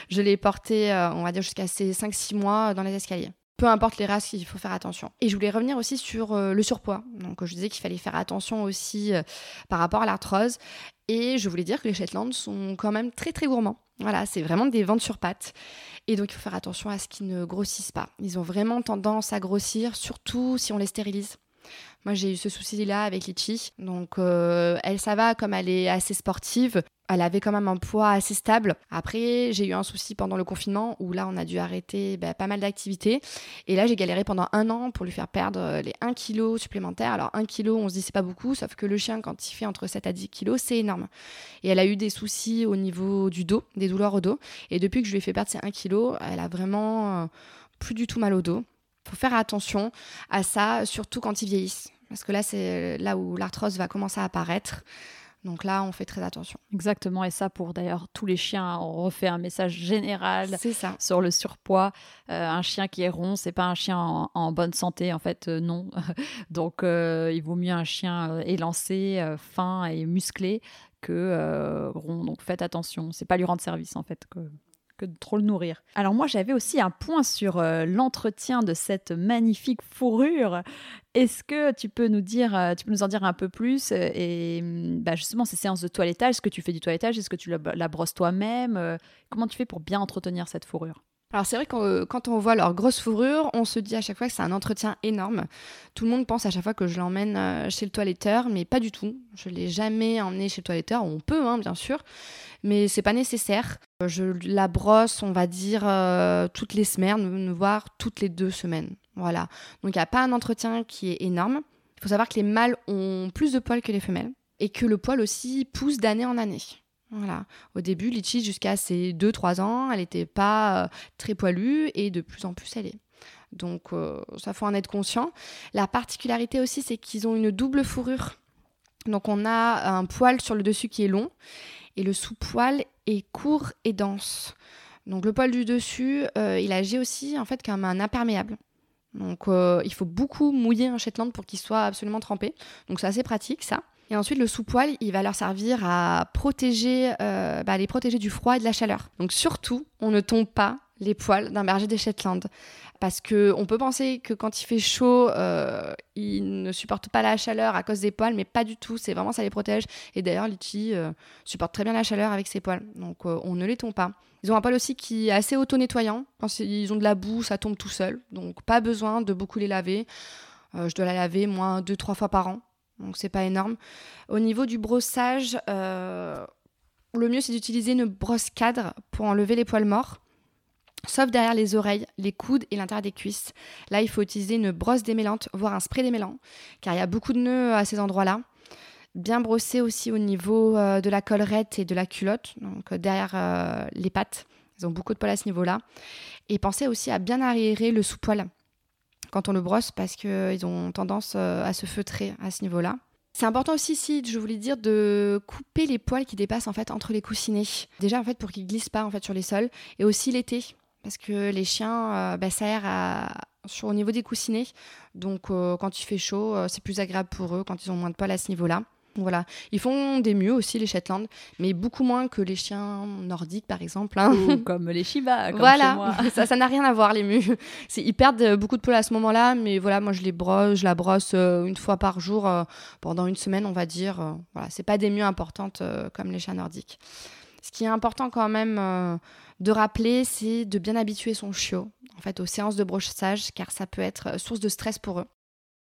Je l'ai porté, euh, on va dire, jusqu'à ses 5-6 mois dans les escaliers peu importe les races, il faut faire attention. Et je voulais revenir aussi sur euh, le surpoids. Donc, je disais qu'il fallait faire attention aussi euh, par rapport à l'arthrose. Et je voulais dire que les Shetland sont quand même très très gourmands. Voilà, c'est vraiment des ventes sur pattes. Et donc, il faut faire attention à ce qu'ils ne grossissent pas. Ils ont vraiment tendance à grossir, surtout si on les stérilise. Moi, j'ai eu ce souci-là avec Litchi. Donc, euh, elle, ça va, comme elle est assez sportive, elle avait quand même un poids assez stable. Après, j'ai eu un souci pendant le confinement où là, on a dû arrêter bah, pas mal d'activités. Et là, j'ai galéré pendant un an pour lui faire perdre euh, les 1 kg supplémentaires. Alors, 1 kg, on se dit c'est pas beaucoup, sauf que le chien, quand il fait entre 7 à 10 kg, c'est énorme. Et elle a eu des soucis au niveau du dos, des douleurs au dos. Et depuis que je lui ai fait perdre ces 1 kg, elle a vraiment euh, plus du tout mal au dos. Faut faire attention à ça, surtout quand ils vieillissent. Parce que là, c'est là où l'arthrose va commencer à apparaître. Donc là, on fait très attention. Exactement, et ça pour d'ailleurs tous les chiens, on refait un message général sur le surpoids. Euh, un chien qui est rond, c'est pas un chien en, bonne santé, en fait, euh, non. [LAUGHS] Donc euh, il vaut mieux un chien élancé, fin et musclé que rond. Donc faites attention, c'est pas lui rendre service en fait que, de trop le nourrir. Alors moi j'avais aussi un point sur euh, l'entretien de cette magnifique fourrure. Est-ce que tu peux nous dire, euh, tu peux nous en dire un peu plus et mm, bah, justement ces séances de toilettage, est-ce que tu fais du toilettage, est-ce que tu la, brosses toi-même, comment tu fais pour bien entretenir cette fourrure? Alors c'est vrai que euh, quand on voit leur grosse fourrure, on se dit à chaque fois que c'est un entretien énorme. Tout le monde pense à chaque fois que je l'emmène euh, chez le toiletteur, mais pas du tout. Je l'ai jamais emmené chez le toiletteur. On peut, hein, bien sûr, mais c'est pas nécessaire. Euh, je la brosse, on va dire toutes les semaines, voire toutes les deux semaines. Voilà. Donc il n'y a pas un entretien qui est énorme. Il faut savoir que les mâles ont plus de poils que les femelles et que le poil aussi pousse d'année en année. Voilà. Au début, Litchi, jusqu'à ses 2-3 ans, elle n'était pas euh, très poilue et de plus en plus elle est. Donc euh, ça faut en être conscient. La particularité aussi, c'est qu'ils ont une double fourrure. Donc on a un poil sur le dessus qui est long et le sous-poil est court et dense. Donc le poil du dessus, euh, il agit aussi en fait comme un imperméable. Donc il faut beaucoup mouiller un Shetland pour qu'il soit absolument trempé. Donc c'est assez pratique ça. Et ensuite, le sous-poil, il va leur servir à protéger, euh, bah, les protéger du froid et de la chaleur. Donc surtout, on ne tombe pas les poils d'un berger des Shetland. Parce qu'on peut penser que quand il fait chaud, euh, il ne supporte pas la chaleur à cause des poils, mais pas du tout. C'est vraiment ça les protège. Et d'ailleurs, Litchi euh, supporte très bien la chaleur avec ses poils. Donc on ne les tombe pas. Ils ont un poil aussi qui est assez auto-nettoyant. Quand ils ont de la boue, ça tombe tout seul. Donc pas besoin de beaucoup les laver. je dois la laver moins deux, trois fois par an donc c'est pas énorme. Au niveau du brossage, euh, le mieux c'est d'utiliser une brosse cadre pour enlever les poils morts. Sauf derrière les oreilles, les coudes et l'intérieur des cuisses. Là, il faut utiliser une brosse démêlante, voire un spray démêlant, car il y a beaucoup de nœuds à ces endroits-là. Bien brosser aussi au niveau euh, de la collerette et de la culotte, donc euh, derrière les pattes. Ils ont beaucoup de poils à ce niveau-là. Et pensez aussi à bien arriérer le sous-poil quand on le brosse parce qu'ils ont tendance euh, à se feutrer à ce niveau-là. C'est important aussi, si je voulais dire, de couper les poils qui dépassent en fait entre les coussinets. Déjà en fait pour qu'ils glissent pas en fait sur les sols et aussi l'été parce que les chiens, euh, bah, ça aère à, sur, au niveau des coussinets. Donc euh, quand il fait chaud, c'est plus agréable pour eux quand ils ont moins de poils à ce niveau-là. Voilà, ils font des mieux aussi les Shetland, mais beaucoup moins que les chiens nordiques par exemple. Hein. Ou [LAUGHS] comme les Shiba. Comme voilà, [LAUGHS] ça n'a rien à voir les mus. [LAUGHS] Ils perdent beaucoup de poils à ce moment-là, mais voilà, moi je les brosse, je la brosse euh, une fois par jour euh, pendant une semaine, on va dire. Euh, voilà, c'est pas des mieux importantes comme les chiens nordiques. Ce qui est important quand même de rappeler, c'est de bien habituer son chiot en fait aux séances de brossage, car ça peut être source de stress pour eux.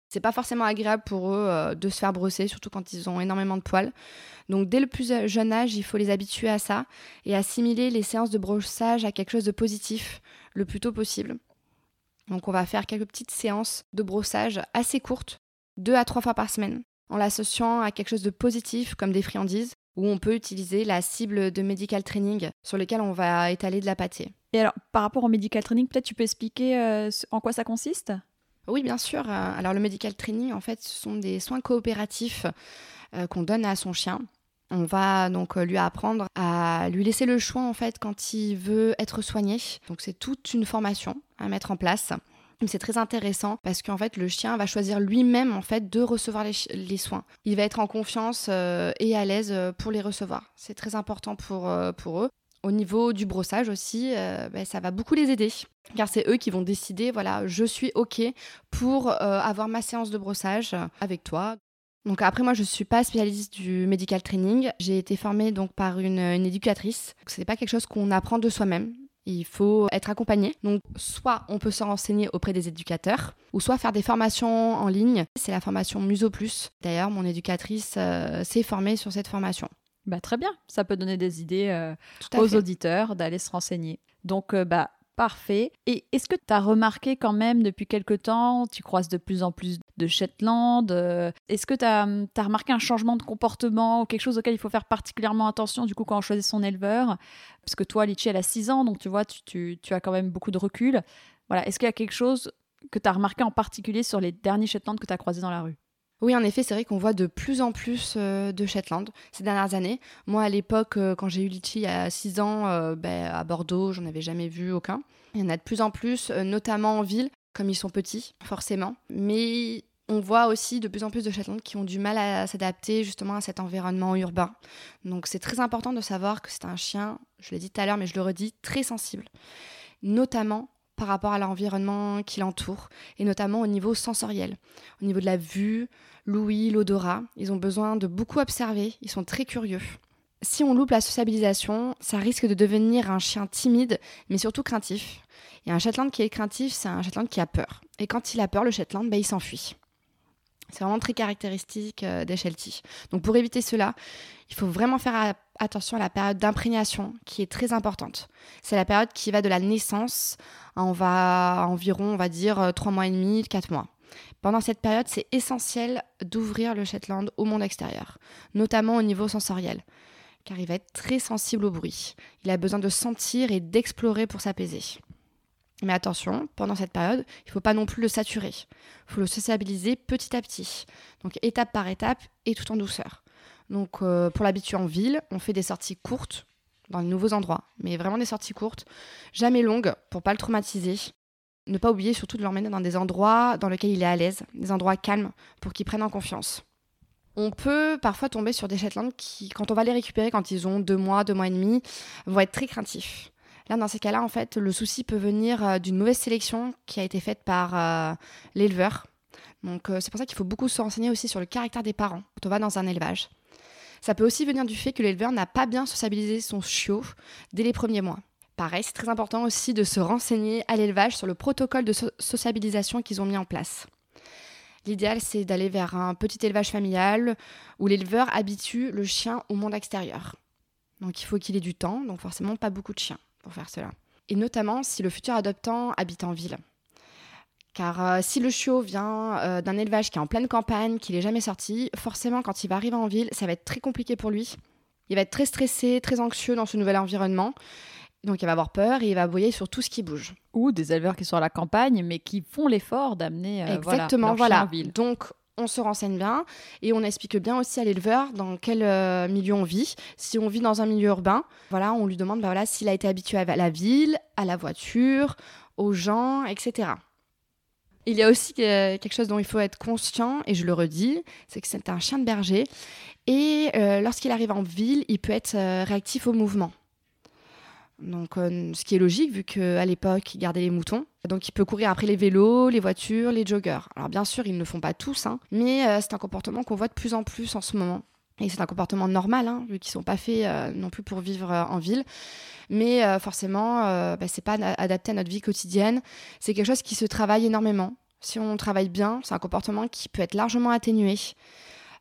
C'est pas forcément agréable pour eux euh, de se faire brosser, surtout quand ils ont énormément de poils. Donc dès le plus jeune âge, il faut les habituer à ça et assimiler les séances de brossage à quelque chose de positif le plus tôt possible. Donc on va faire quelques petites séances de brossage assez courtes, deux à trois fois par semaine, en l'associant à quelque chose de positif comme des friandises, où on peut utiliser la cible de medical training sur lequel on va étaler de la pâtée. Et alors, par rapport au medical training, peut-être tu peux expliquer euh, en quoi ça consiste? Oui, bien sûr. Euh, alors le medical training, en fait, ce sont des soins coopératifs euh, qu'on donne à son chien. On va donc lui apprendre à lui laisser le choix en fait quand il veut être soigné. Donc c'est toute une formation à mettre en place. C'est très intéressant parce qu'en fait le chien va choisir lui-même en fait de recevoir les, soins. Il va être en confiance et à l'aise pour les recevoir. C'est très important pour, pour eux. Au niveau du brossage aussi, euh, ben, ça va beaucoup les aider. Car c'est eux qui vont décider, voilà, je suis OK pour euh, avoir ma séance de brossage avec toi. Donc après moi je suis pas spécialiste du medical training, j'ai été formée donc par une, éducatrice. Ce n'est pas quelque chose qu'on apprend de soi-même. Il faut être accompagné. Donc soit on peut se renseigner auprès des éducateurs, ou soit faire des formations en ligne. C'est la formation Muso Plus. D'ailleurs mon éducatrice euh, s'est formée sur cette formation. Bah, très bien, ça peut donner des idées euh, aux auditeurs d'aller se renseigner. Donc, euh, bah, parfait. Et est-ce que tu as remarqué quand même depuis quelque temps, tu croises de plus en plus de Shetland euh, Est-ce que tu as, remarqué un changement de comportement ou quelque chose auquel il faut faire particulièrement attention du coup quand on choisit son éleveur? Parce que toi, Litchi, elle a 6 ans, donc tu vois, tu, tu as quand même beaucoup de recul. Voilà, est-ce qu'il y a quelque chose que tu as remarqué en particulier sur les derniers Shetland que tu as croisés dans la rue? Oui, en effet, c'est vrai qu'on voit de plus en plus euh, de Shetland ces dernières années. Moi, à l'époque, euh, quand j'ai eu Litchi a 6 ans, euh, ben, à Bordeaux, j'en avais jamais vu aucun. Il y en a de plus en plus, notamment en ville, comme ils sont petits, forcément. Mais On voit aussi de plus en plus de Shetland qui ont du mal à s'adapter justement à cet environnement urbain. Donc c'est très important de savoir que c'est un chien, je l'ai dit tout à l'heure mais je le redis, très sensible. Notamment par rapport à l'environnement qui l'entoure et notamment au niveau sensoriel, au niveau de la vue, l'ouïe, l'odorat. Ils ont besoin de beaucoup observer, ils sont très curieux. Si on loupe la sociabilisation, ça risque de devenir un chien timide, mais surtout craintif. Et un Shetland qui est craintif, c'est un Shetland qui a peur. Et quand il a peur, le Shetland, bah, il s'enfuit. C'est vraiment très caractéristique euh, des Shelties. Donc pour éviter cela, il faut vraiment faire attention à la période d'imprégnation qui est très importante. C'est la période qui va de la naissance, on va environ, on va dire, 3 mois et demi, 4 mois. Pendant cette période, c'est essentiel d'ouvrir le Shetland au monde extérieur, notamment au niveau sensoriel, car il va être très sensible au bruit. Il a besoin de sentir et d'explorer pour s'apaiser. Mais attention, pendant cette période, il ne faut pas non plus le saturer. Il faut le sociabiliser petit à petit. Donc étape par étape et tout en douceur. Donc euh, pour l'habituer en ville, on fait des sorties courtes dans de nouveaux endroits, mais vraiment des sorties courtes, jamais longues pour pas le traumatiser. Ne pas oublier surtout de l'emmener dans des endroits dans lesquels il est à l'aise, des endroits calmes pour qu'il prenne en confiance. On peut parfois tomber sur des Shetland qui, quand on va les récupérer quand ils ont deux mois, deux mois et demi, vont être très craintifs. Là, dans ces cas-là, en fait, le souci peut venir euh, d'une mauvaise sélection qui a été faite par euh, l'éleveur. Donc, euh, c'est pour ça qu'il faut beaucoup se renseigner aussi sur le caractère des parents quand on va dans un élevage. Ça peut aussi venir du fait que l'éleveur n'a pas bien sociabilisé son chiot dès les premiers mois. Pareil, c'est très important aussi de se renseigner à l'élevage sur le protocole de sociabilisation qu'ils ont mis en place. L'idéal, c'est d'aller vers un petit élevage familial où l'éleveur habitue le chien au monde extérieur. Donc il faut qu'il ait du temps, donc forcément pas beaucoup de chiens pour faire cela. Et notamment si le futur adoptant habite en ville. Car euh, si le chiot vient euh, d'un élevage qui est en pleine campagne, qu'il n'est jamais sorti, forcément quand il va arriver en ville, ça va être très compliqué pour lui. Il va être très stressé, très anxieux dans ce nouvel environnement. Donc il va avoir peur et il va aboyer sur tout ce qui bouge. Ou des éleveurs qui sont à la campagne mais qui font l'effort d'amener euh, Exactement, voilà, En ville. Donc on se renseigne bien et on explique bien aussi à l'éleveur dans quel euh, milieu on vit. Si on vit dans un milieu urbain, voilà, on lui demande bah voilà, s'il a été habitué à la ville, à la voiture, aux gens, etc. Il y a aussi euh, quelque chose dont il faut être conscient, et je le redis, c'est que c'est un chien de berger. Et euh, lorsqu'il arrive en ville, il peut être réactif au mouvement. Donc, euh, ce qui est logique vu qu'à l'époque, il gardait les moutons. Donc, il peut courir après les vélos, les voitures, les joggers. Alors, bien sûr, ils ne le font pas tous, hein, mais euh, c'est un comportement qu'on voit de plus en plus en ce moment. Et c'est un comportement normal, hein, vu qu'ils ne sont pas faits euh, non plus pour vivre en ville. Mais forcément, bah, c'est pas adapté à notre vie quotidienne. C'est quelque chose qui se travaille énormément. Si on travaille bien, c'est un comportement qui peut être largement atténué.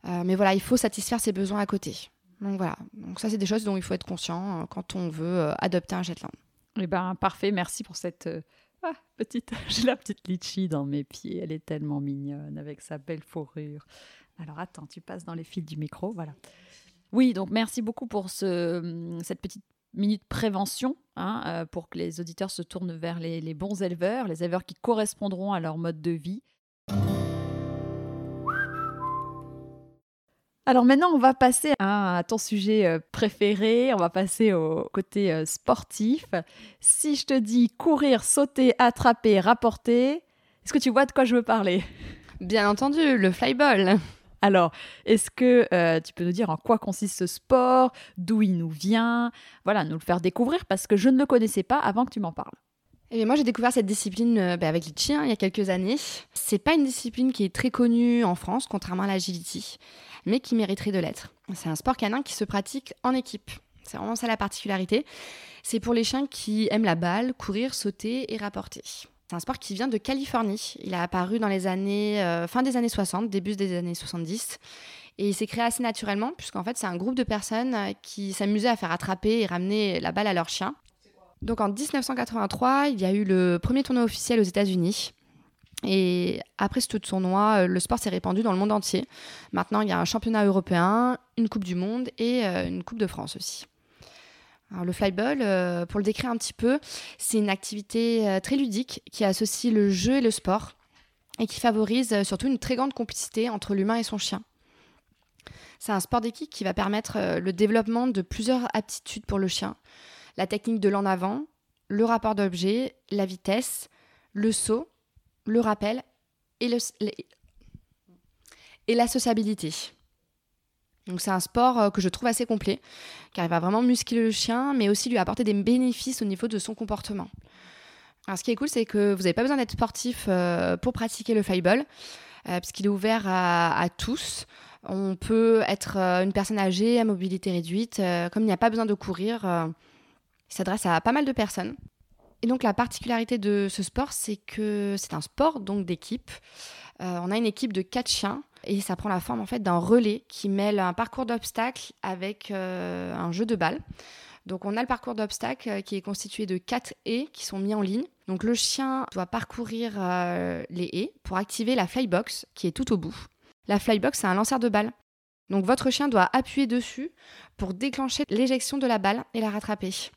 mais voilà, il faut satisfaire ses besoins à côté. Donc voilà, donc ça c'est des choses dont il faut être conscient euh, quand on veut euh, adopter un Shetland. Eh ben parfait, merci pour cette euh, ah, petite. [LAUGHS] J'ai la petite litchi dans mes pieds, elle est tellement mignonne avec sa belle fourrure. Alors attends, tu passes dans les fils du micro, voilà. Oui, donc merci beaucoup pour ce, hum, cette petite minute prévention hein, pour que les auditeurs se tournent vers les, les bons éleveurs, les éleveurs qui correspondront à leur mode de vie. Alors maintenant, on va passer à ton sujet euh, préféré, on va passer au côté euh, sportif. Si je te dis courir, sauter, attraper, rapporter, est-ce que tu vois de quoi je veux parler? Bien entendu, le flyball. Alors, est-ce que euh, tu peux nous dire en quoi consiste ce sport, d'où il nous vient? Voilà, nous le faire découvrir parce que je ne le connaissais pas avant que tu m'en parles. Eh moi, j'ai découvert cette discipline bah, avec les chiens il y a quelques années. C'est pas une discipline qui est très connue en France, contrairement à l'agility mais qui mériterait de l'être. C'est un sport canin qui se pratique en équipe. C'est vraiment ça la particularité. C'est pour les chiens qui aiment la balle, courir, sauter et rapporter. C'est un sport qui vient de Californie. Il a apparu dans les années euh, fin des années 60, début des années 70. Et il s'est créé assez naturellement, puisqu'en fait, c'est un groupe de personnes euh, qui s'amusaient à faire attraper et ramener la balle à leurs chiens. Donc en 1983, il y a eu le premier tournoi officiel aux États-Unis. Et après ce tournoi, euh, le sport s'est répandu dans le monde entier. Maintenant, il y a un championnat européen, une Coupe du Monde et euh, une Coupe de France aussi. Alors, le flyball, euh, pour le décrire un petit peu, c'est une activité très ludique qui associe le jeu et le sport et qui favorise surtout une très grande complicité entre l'humain et son chien. C'est un sport d'équipe qui va permettre le développement de plusieurs aptitudes pour le chien. La technique de l'en avant, le rapport d'objet, la vitesse, le saut le rappel et la sociabilité. Donc c'est un sport euh, que je trouve assez complet, car il va vraiment muscler le chien, mais aussi lui apporter des bénéfices au niveau de son comportement. Alors ce qui est cool, c'est que vous n'avez pas besoin d'être sportif euh, pour pratiquer le flyball, euh, puisqu'il est ouvert à, tous. On peut être une personne âgée à mobilité réduite, comme il n'y a pas besoin de courir, il s'adresse à pas mal de personnes. Et donc la particularité de ce sport, c'est que c'est un sport donc d'équipe. on a une équipe de quatre chiens et ça prend la forme en fait d'un relais qui mêle un parcours d'obstacles avec euh, un jeu de balle. Donc on a le parcours d'obstacles euh, qui est constitué de quatre haies qui sont mis en ligne. Donc le chien doit parcourir euh, les haies pour activer la flybox qui est tout au bout. La flybox c'est un lanceur de balle. Donc votre chien doit appuyer dessus pour déclencher l'éjection de la balle et la rattraper.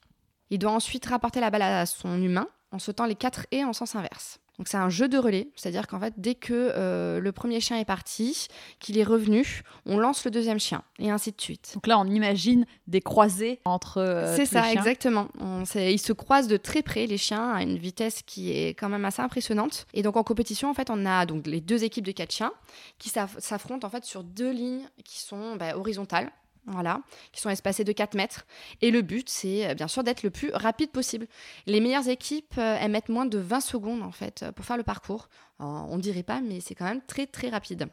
Il doit ensuite rapporter la balle à son humain en sautant les quatre haies en sens inverse. Donc c'est un jeu de relais, c'est-à-dire qu'en fait dès que euh, le premier chien est parti, qu'il est revenu, on lance le deuxième chien et ainsi de suite. Donc là on imagine des croisés entre euh, C'est ça les chiens. exactement. On, ils se croisent de très près les chiens à une vitesse qui est quand même assez impressionnante. Et donc en compétition en fait on a donc les deux équipes de quatre chiens qui s'affrontent en fait sur deux lignes qui sont bah, horizontales voilà, qui sont espacés de 4 mètres. Et le but, c'est euh, bien sûr d'être le plus rapide possible. Les meilleures équipes, euh, elles mettent moins de 20 secondes en fait pour faire le parcours. on ne dirait pas, mais c'est quand même très très rapide.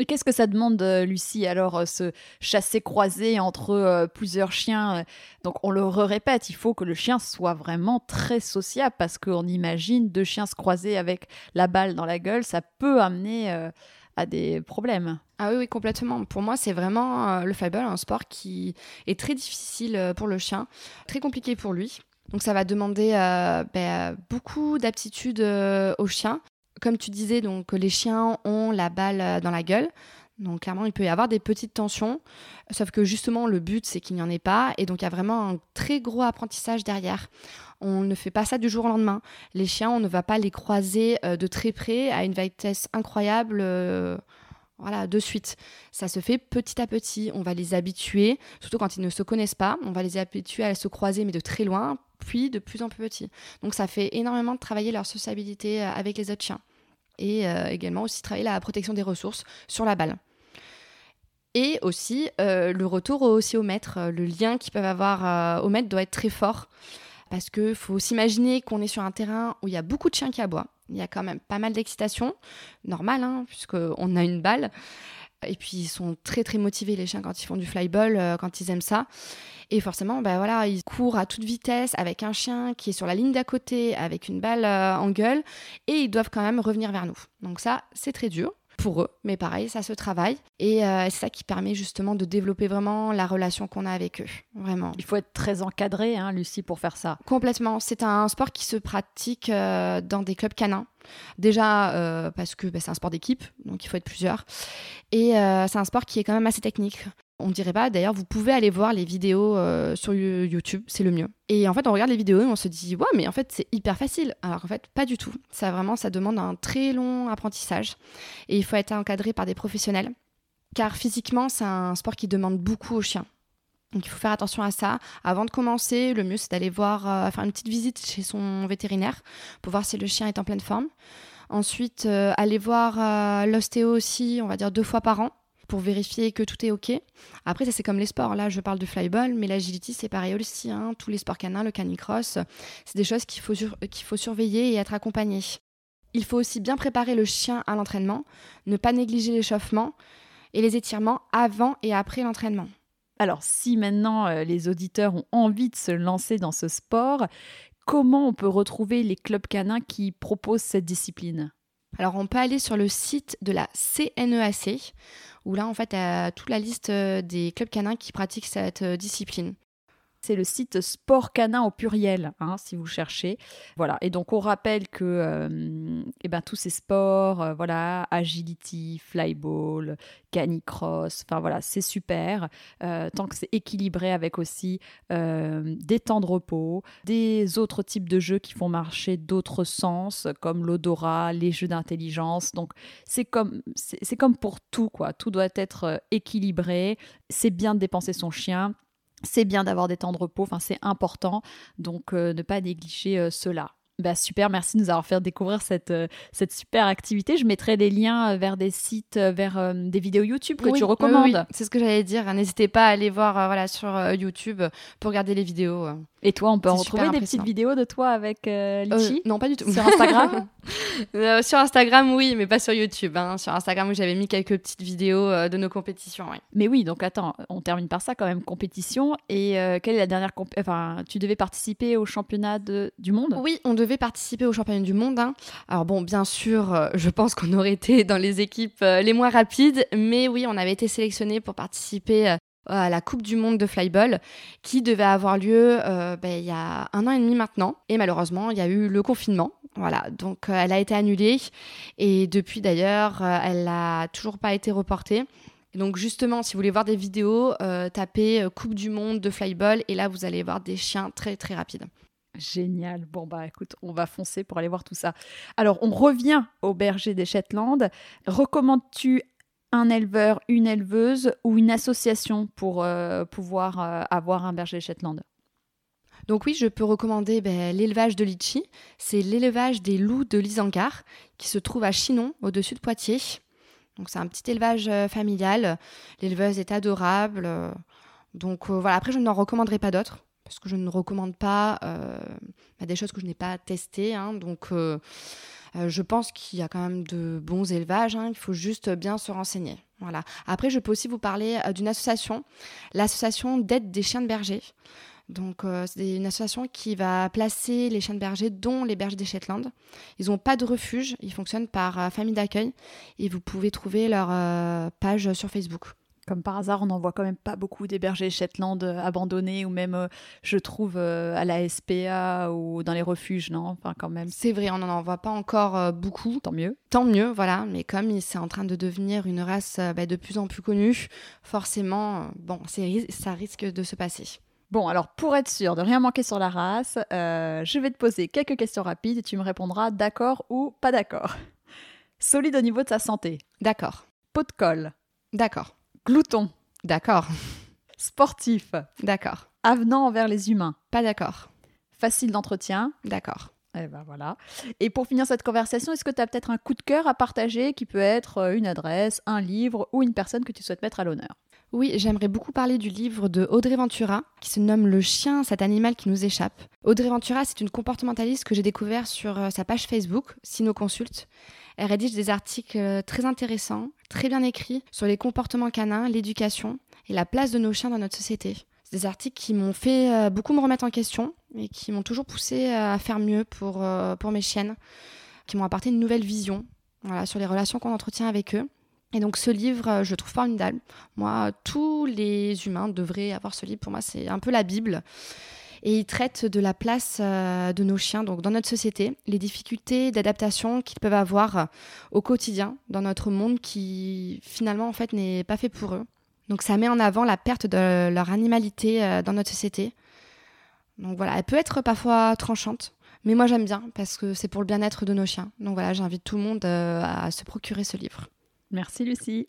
Et qu'est-ce que ça demande, euh, Lucie, alors, ce chasser croisé entre plusieurs chiens Donc, on le répète, il faut que le chien soit vraiment très sociable parce qu'on imagine deux chiens se croiser avec la balle dans la gueule, ça peut amener des problèmes. Ah oui, oui, complètement. Pour moi, c'est vraiment euh, le flyball, un sport qui est très difficile euh, pour le chien, très compliqué pour lui. Donc ça va demander euh, ben, beaucoup d'aptitude au chien. Comme tu disais, donc les chiens ont la balle dans la gueule. Donc clairement, il peut y avoir des petites tensions, sauf que justement, le but, c'est qu'il n'y en ait pas. Et donc, il y a vraiment un très gros apprentissage derrière. On ne fait pas ça du jour au lendemain. Les chiens, on ne va pas les croiser de très près à une vitesse incroyable voilà, de suite. Ça se fait petit à petit. On va les habituer, surtout quand ils ne se connaissent pas, on va les habituer à se croiser, mais de très loin, puis de plus en plus petit. Donc ça fait énormément de travailler leur sociabilité euh, avec les autres chiens. Et euh, également aussi travailler la protection des ressources sur la balle. Et aussi euh, le retour aussi au maître. Le lien qu'ils peuvent avoir au maître doit être très fort. Parce qu'il faut s'imaginer qu'on est sur un terrain où il y a beaucoup de chiens qui aboient il y a quand même pas mal d'excitation, normal, hein, puisqu'on a une balle. Et puis ils sont très très motivés les chiens quand ils font du flyball, euh, quand ils aiment ça. Et forcément, ben voilà, ils courent à toute vitesse avec un chien qui est sur la ligne d'à côté, avec une balle euh, en gueule, et ils doivent quand même revenir vers nous. Donc ça, c'est très dur pour eux, mais pareil, ça se travaille. Et euh, c'est ça qui permet justement de développer vraiment la relation qu'on a avec eux. Vraiment. Il faut être très encadré, hein, Lucie, pour faire ça. Complètement. C'est un sport qui se pratique euh, dans des clubs canins. Déjà euh, parce que bah, c'est un sport d'équipe, donc il faut être plusieurs. Et c'est un sport qui est quand même assez technique. On dirait pas. D'ailleurs, vous pouvez aller voir les vidéos euh, sur YouTube, c'est le mieux. Et en fait, on regarde les vidéos et on se dit, ouais, mais en fait, c'est hyper facile. Alors en fait, pas du tout. Ça vraiment, ça demande un très long apprentissage et il faut être encadré par des professionnels. Car physiquement, c'est un sport qui demande beaucoup aux chiens. Donc il faut faire attention à ça. Avant de commencer, le mieux c'est d'aller voir, euh, faire une petite visite chez son vétérinaire pour voir si le chien est en pleine forme. Ensuite, euh, aller voir l'ostéo aussi, on va dire deux fois par an pour vérifier que tout est OK. Après, ça c'est comme les sports. Là, je parle de flyball, mais l'agility, c'est pareil aussi. Hein. Tous les sports canins, le canicross, c'est des choses qu'il faut, surveiller et être accompagné. Il faut aussi bien préparer le chien à l'entraînement, ne pas négliger l'échauffement et les étirements avant et après l'entraînement. Alors, si maintenant euh, les auditeurs ont envie de se lancer dans ce sport, comment on peut retrouver les clubs canins qui proposent cette discipline? Alors on peut aller sur le site de la CNEAC e où là, en fait, a toute la liste euh, des clubs canins qui pratiquent cette euh, discipline. C'est le site Sport Canin au pluriel, hein, si vous cherchez. Voilà. Et donc, on rappelle que euh, eh ben, tous ces sports, euh, voilà, agility, flyball, canicross, enfin voilà, c'est super. Euh, tant que c'est équilibré avec aussi des temps de repos, des autres types de jeux qui font marcher d'autres sens, comme l'odorat, les jeux d'intelligence. Donc, c'est comme, c'est comme pour tout, quoi. Tout doit être équilibré. C'est bien de dépenser son chien c'est bien d'avoir des temps de repos, enfin c'est important, donc euh, ne pas négliger euh, cela. Bah super, merci de nous avoir fait découvrir cette, euh, cette super activité. Je mettrai des liens vers des sites, vers des vidéos YouTube que tu recommandes. c'est ce que j'allais dire. N'hésitez pas à aller voir voilà, sur YouTube pour regarder les vidéos. Et toi, on peut retrouver des petites vidéos de toi avec Litchi Non, pas du tout. Sur Instagram [LAUGHS] Sur Instagram, oui, mais pas sur YouTube. Hein. Sur Instagram, j'avais mis quelques petites vidéos de nos compétitions. Mais oui, donc attends, on termine par ça quand même, compétition. Et quelle est la dernière... Enfin, tu devais participer au championnat de... du monde? Oui, on devait participer au championnat du monde. Hein. Alors bon, bien sûr, euh, je pense qu'on aurait [LAUGHS] été dans les équipes euh, les moins rapides, mais oui, on avait été sélectionné pour participer euh, à la Coupe du Monde de Flyball qui devait avoir lieu ben, il y a un an et demi maintenant. Et malheureusement, il y a eu le confinement. Voilà, donc elle a été annulée et depuis d'ailleurs, elle n'a toujours pas été reportée. Donc justement, si vous voulez voir des vidéos, tapez Coupe du Monde de Flyball et là, vous allez voir des chiens très très rapides. Génial. Bon, bah écoute, on va foncer pour aller voir tout ça. Alors, on revient au berger des Shetland. Recommandes-tu un éleveur, une éleveuse ou une association pour euh, pouvoir euh, avoir un berger Shetland donc oui, je peux recommander ben, l'élevage de litchi. C'est l'élevage des loups de l'Isangar qui se trouve à Chinon, au-dessus de Poitiers. Donc c'est un petit élevage euh, familial. L'éleveuse est adorable. donc voilà, après je n'en recommanderai pas d'autres parce que je ne recommande pas bah, des choses que je n'ai pas testées. Hein. donc, euh, euh, je pense qu'il y a quand même de bons élevages. Hein. il faut juste bien se renseigner. Voilà. Après, je peux aussi vous parler d'une association, l'association d'aide des chiens de berger. Donc, c'est une association qui va placer les chiens de berger, dont les bergers des Shetland. Ils n'ont pas de refuge, ils fonctionnent par famille d'accueil et vous pouvez trouver leur page sur Facebook. Comme par hasard, on n'en voit quand même pas beaucoup des bergers Shetland euh, abandonnés ou même, euh, je trouve, euh, à la SPA ou dans les refuges, non? Enfin, quand même. C'est vrai, on n'en voit pas encore beaucoup. Tant mieux. Tant mieux, voilà. Mais comme c'est en train de devenir une race bah, de plus en plus connue, forcément, bon, ça risque de se passer. Bon, alors pour être sûr de rien manquer sur la race, je vais te poser quelques questions rapides et tu me répondras d'accord ou pas d'accord. [LAUGHS] Solide au niveau de sa santé. D'accord. Pot de colle. D'accord. Glouton. D'accord. Sportif. D'accord. Avenant envers les humains. Pas d'accord. Facile d'entretien. D'accord. Et eh ben voilà. Et pour finir cette conversation, est-ce que tu as peut-être un coup de cœur à partager qui peut être euh, une adresse, un livre ou une personne que tu souhaites mettre à l'honneur? Oui, j'aimerais beaucoup parler du livre de Audrey Ventura qui se nomme Le chien, cet animal qui nous échappe. Audrey Ventura, c'est une comportementaliste que j'ai découvert sur euh, sa page Facebook, Sino Consulte. Elle rédige des articles euh, très intéressants, très bien écrits sur les comportements canins, l'éducation et la place de nos chiens dans notre société. C'est des articles qui m'ont fait euh, beaucoup me remettre en question et qui m'ont toujours poussé euh, à faire mieux pour, pour mes chiennes, qui m'ont apporté une nouvelle vision sur les relations qu'on entretient avec eux. Et donc ce livre, je le trouve formidable. Moi, tous les humains devraient avoir ce livre. Pour moi, c'est un peu la Bible et il traite de la place euh, de nos chiens donc dans notre société, les difficultés d'adaptation qu'ils peuvent avoir au quotidien dans notre monde qui finalement en fait n'est pas fait pour eux. Donc ça met en avant la perte de leur animalité euh, dans notre société. Donc voilà, elle peut être parfois tranchante, mais moi j'aime bien parce que c'est pour le bien-être de nos chiens. Donc voilà, j'invite tout le monde euh, à se procurer ce livre. Merci Lucie.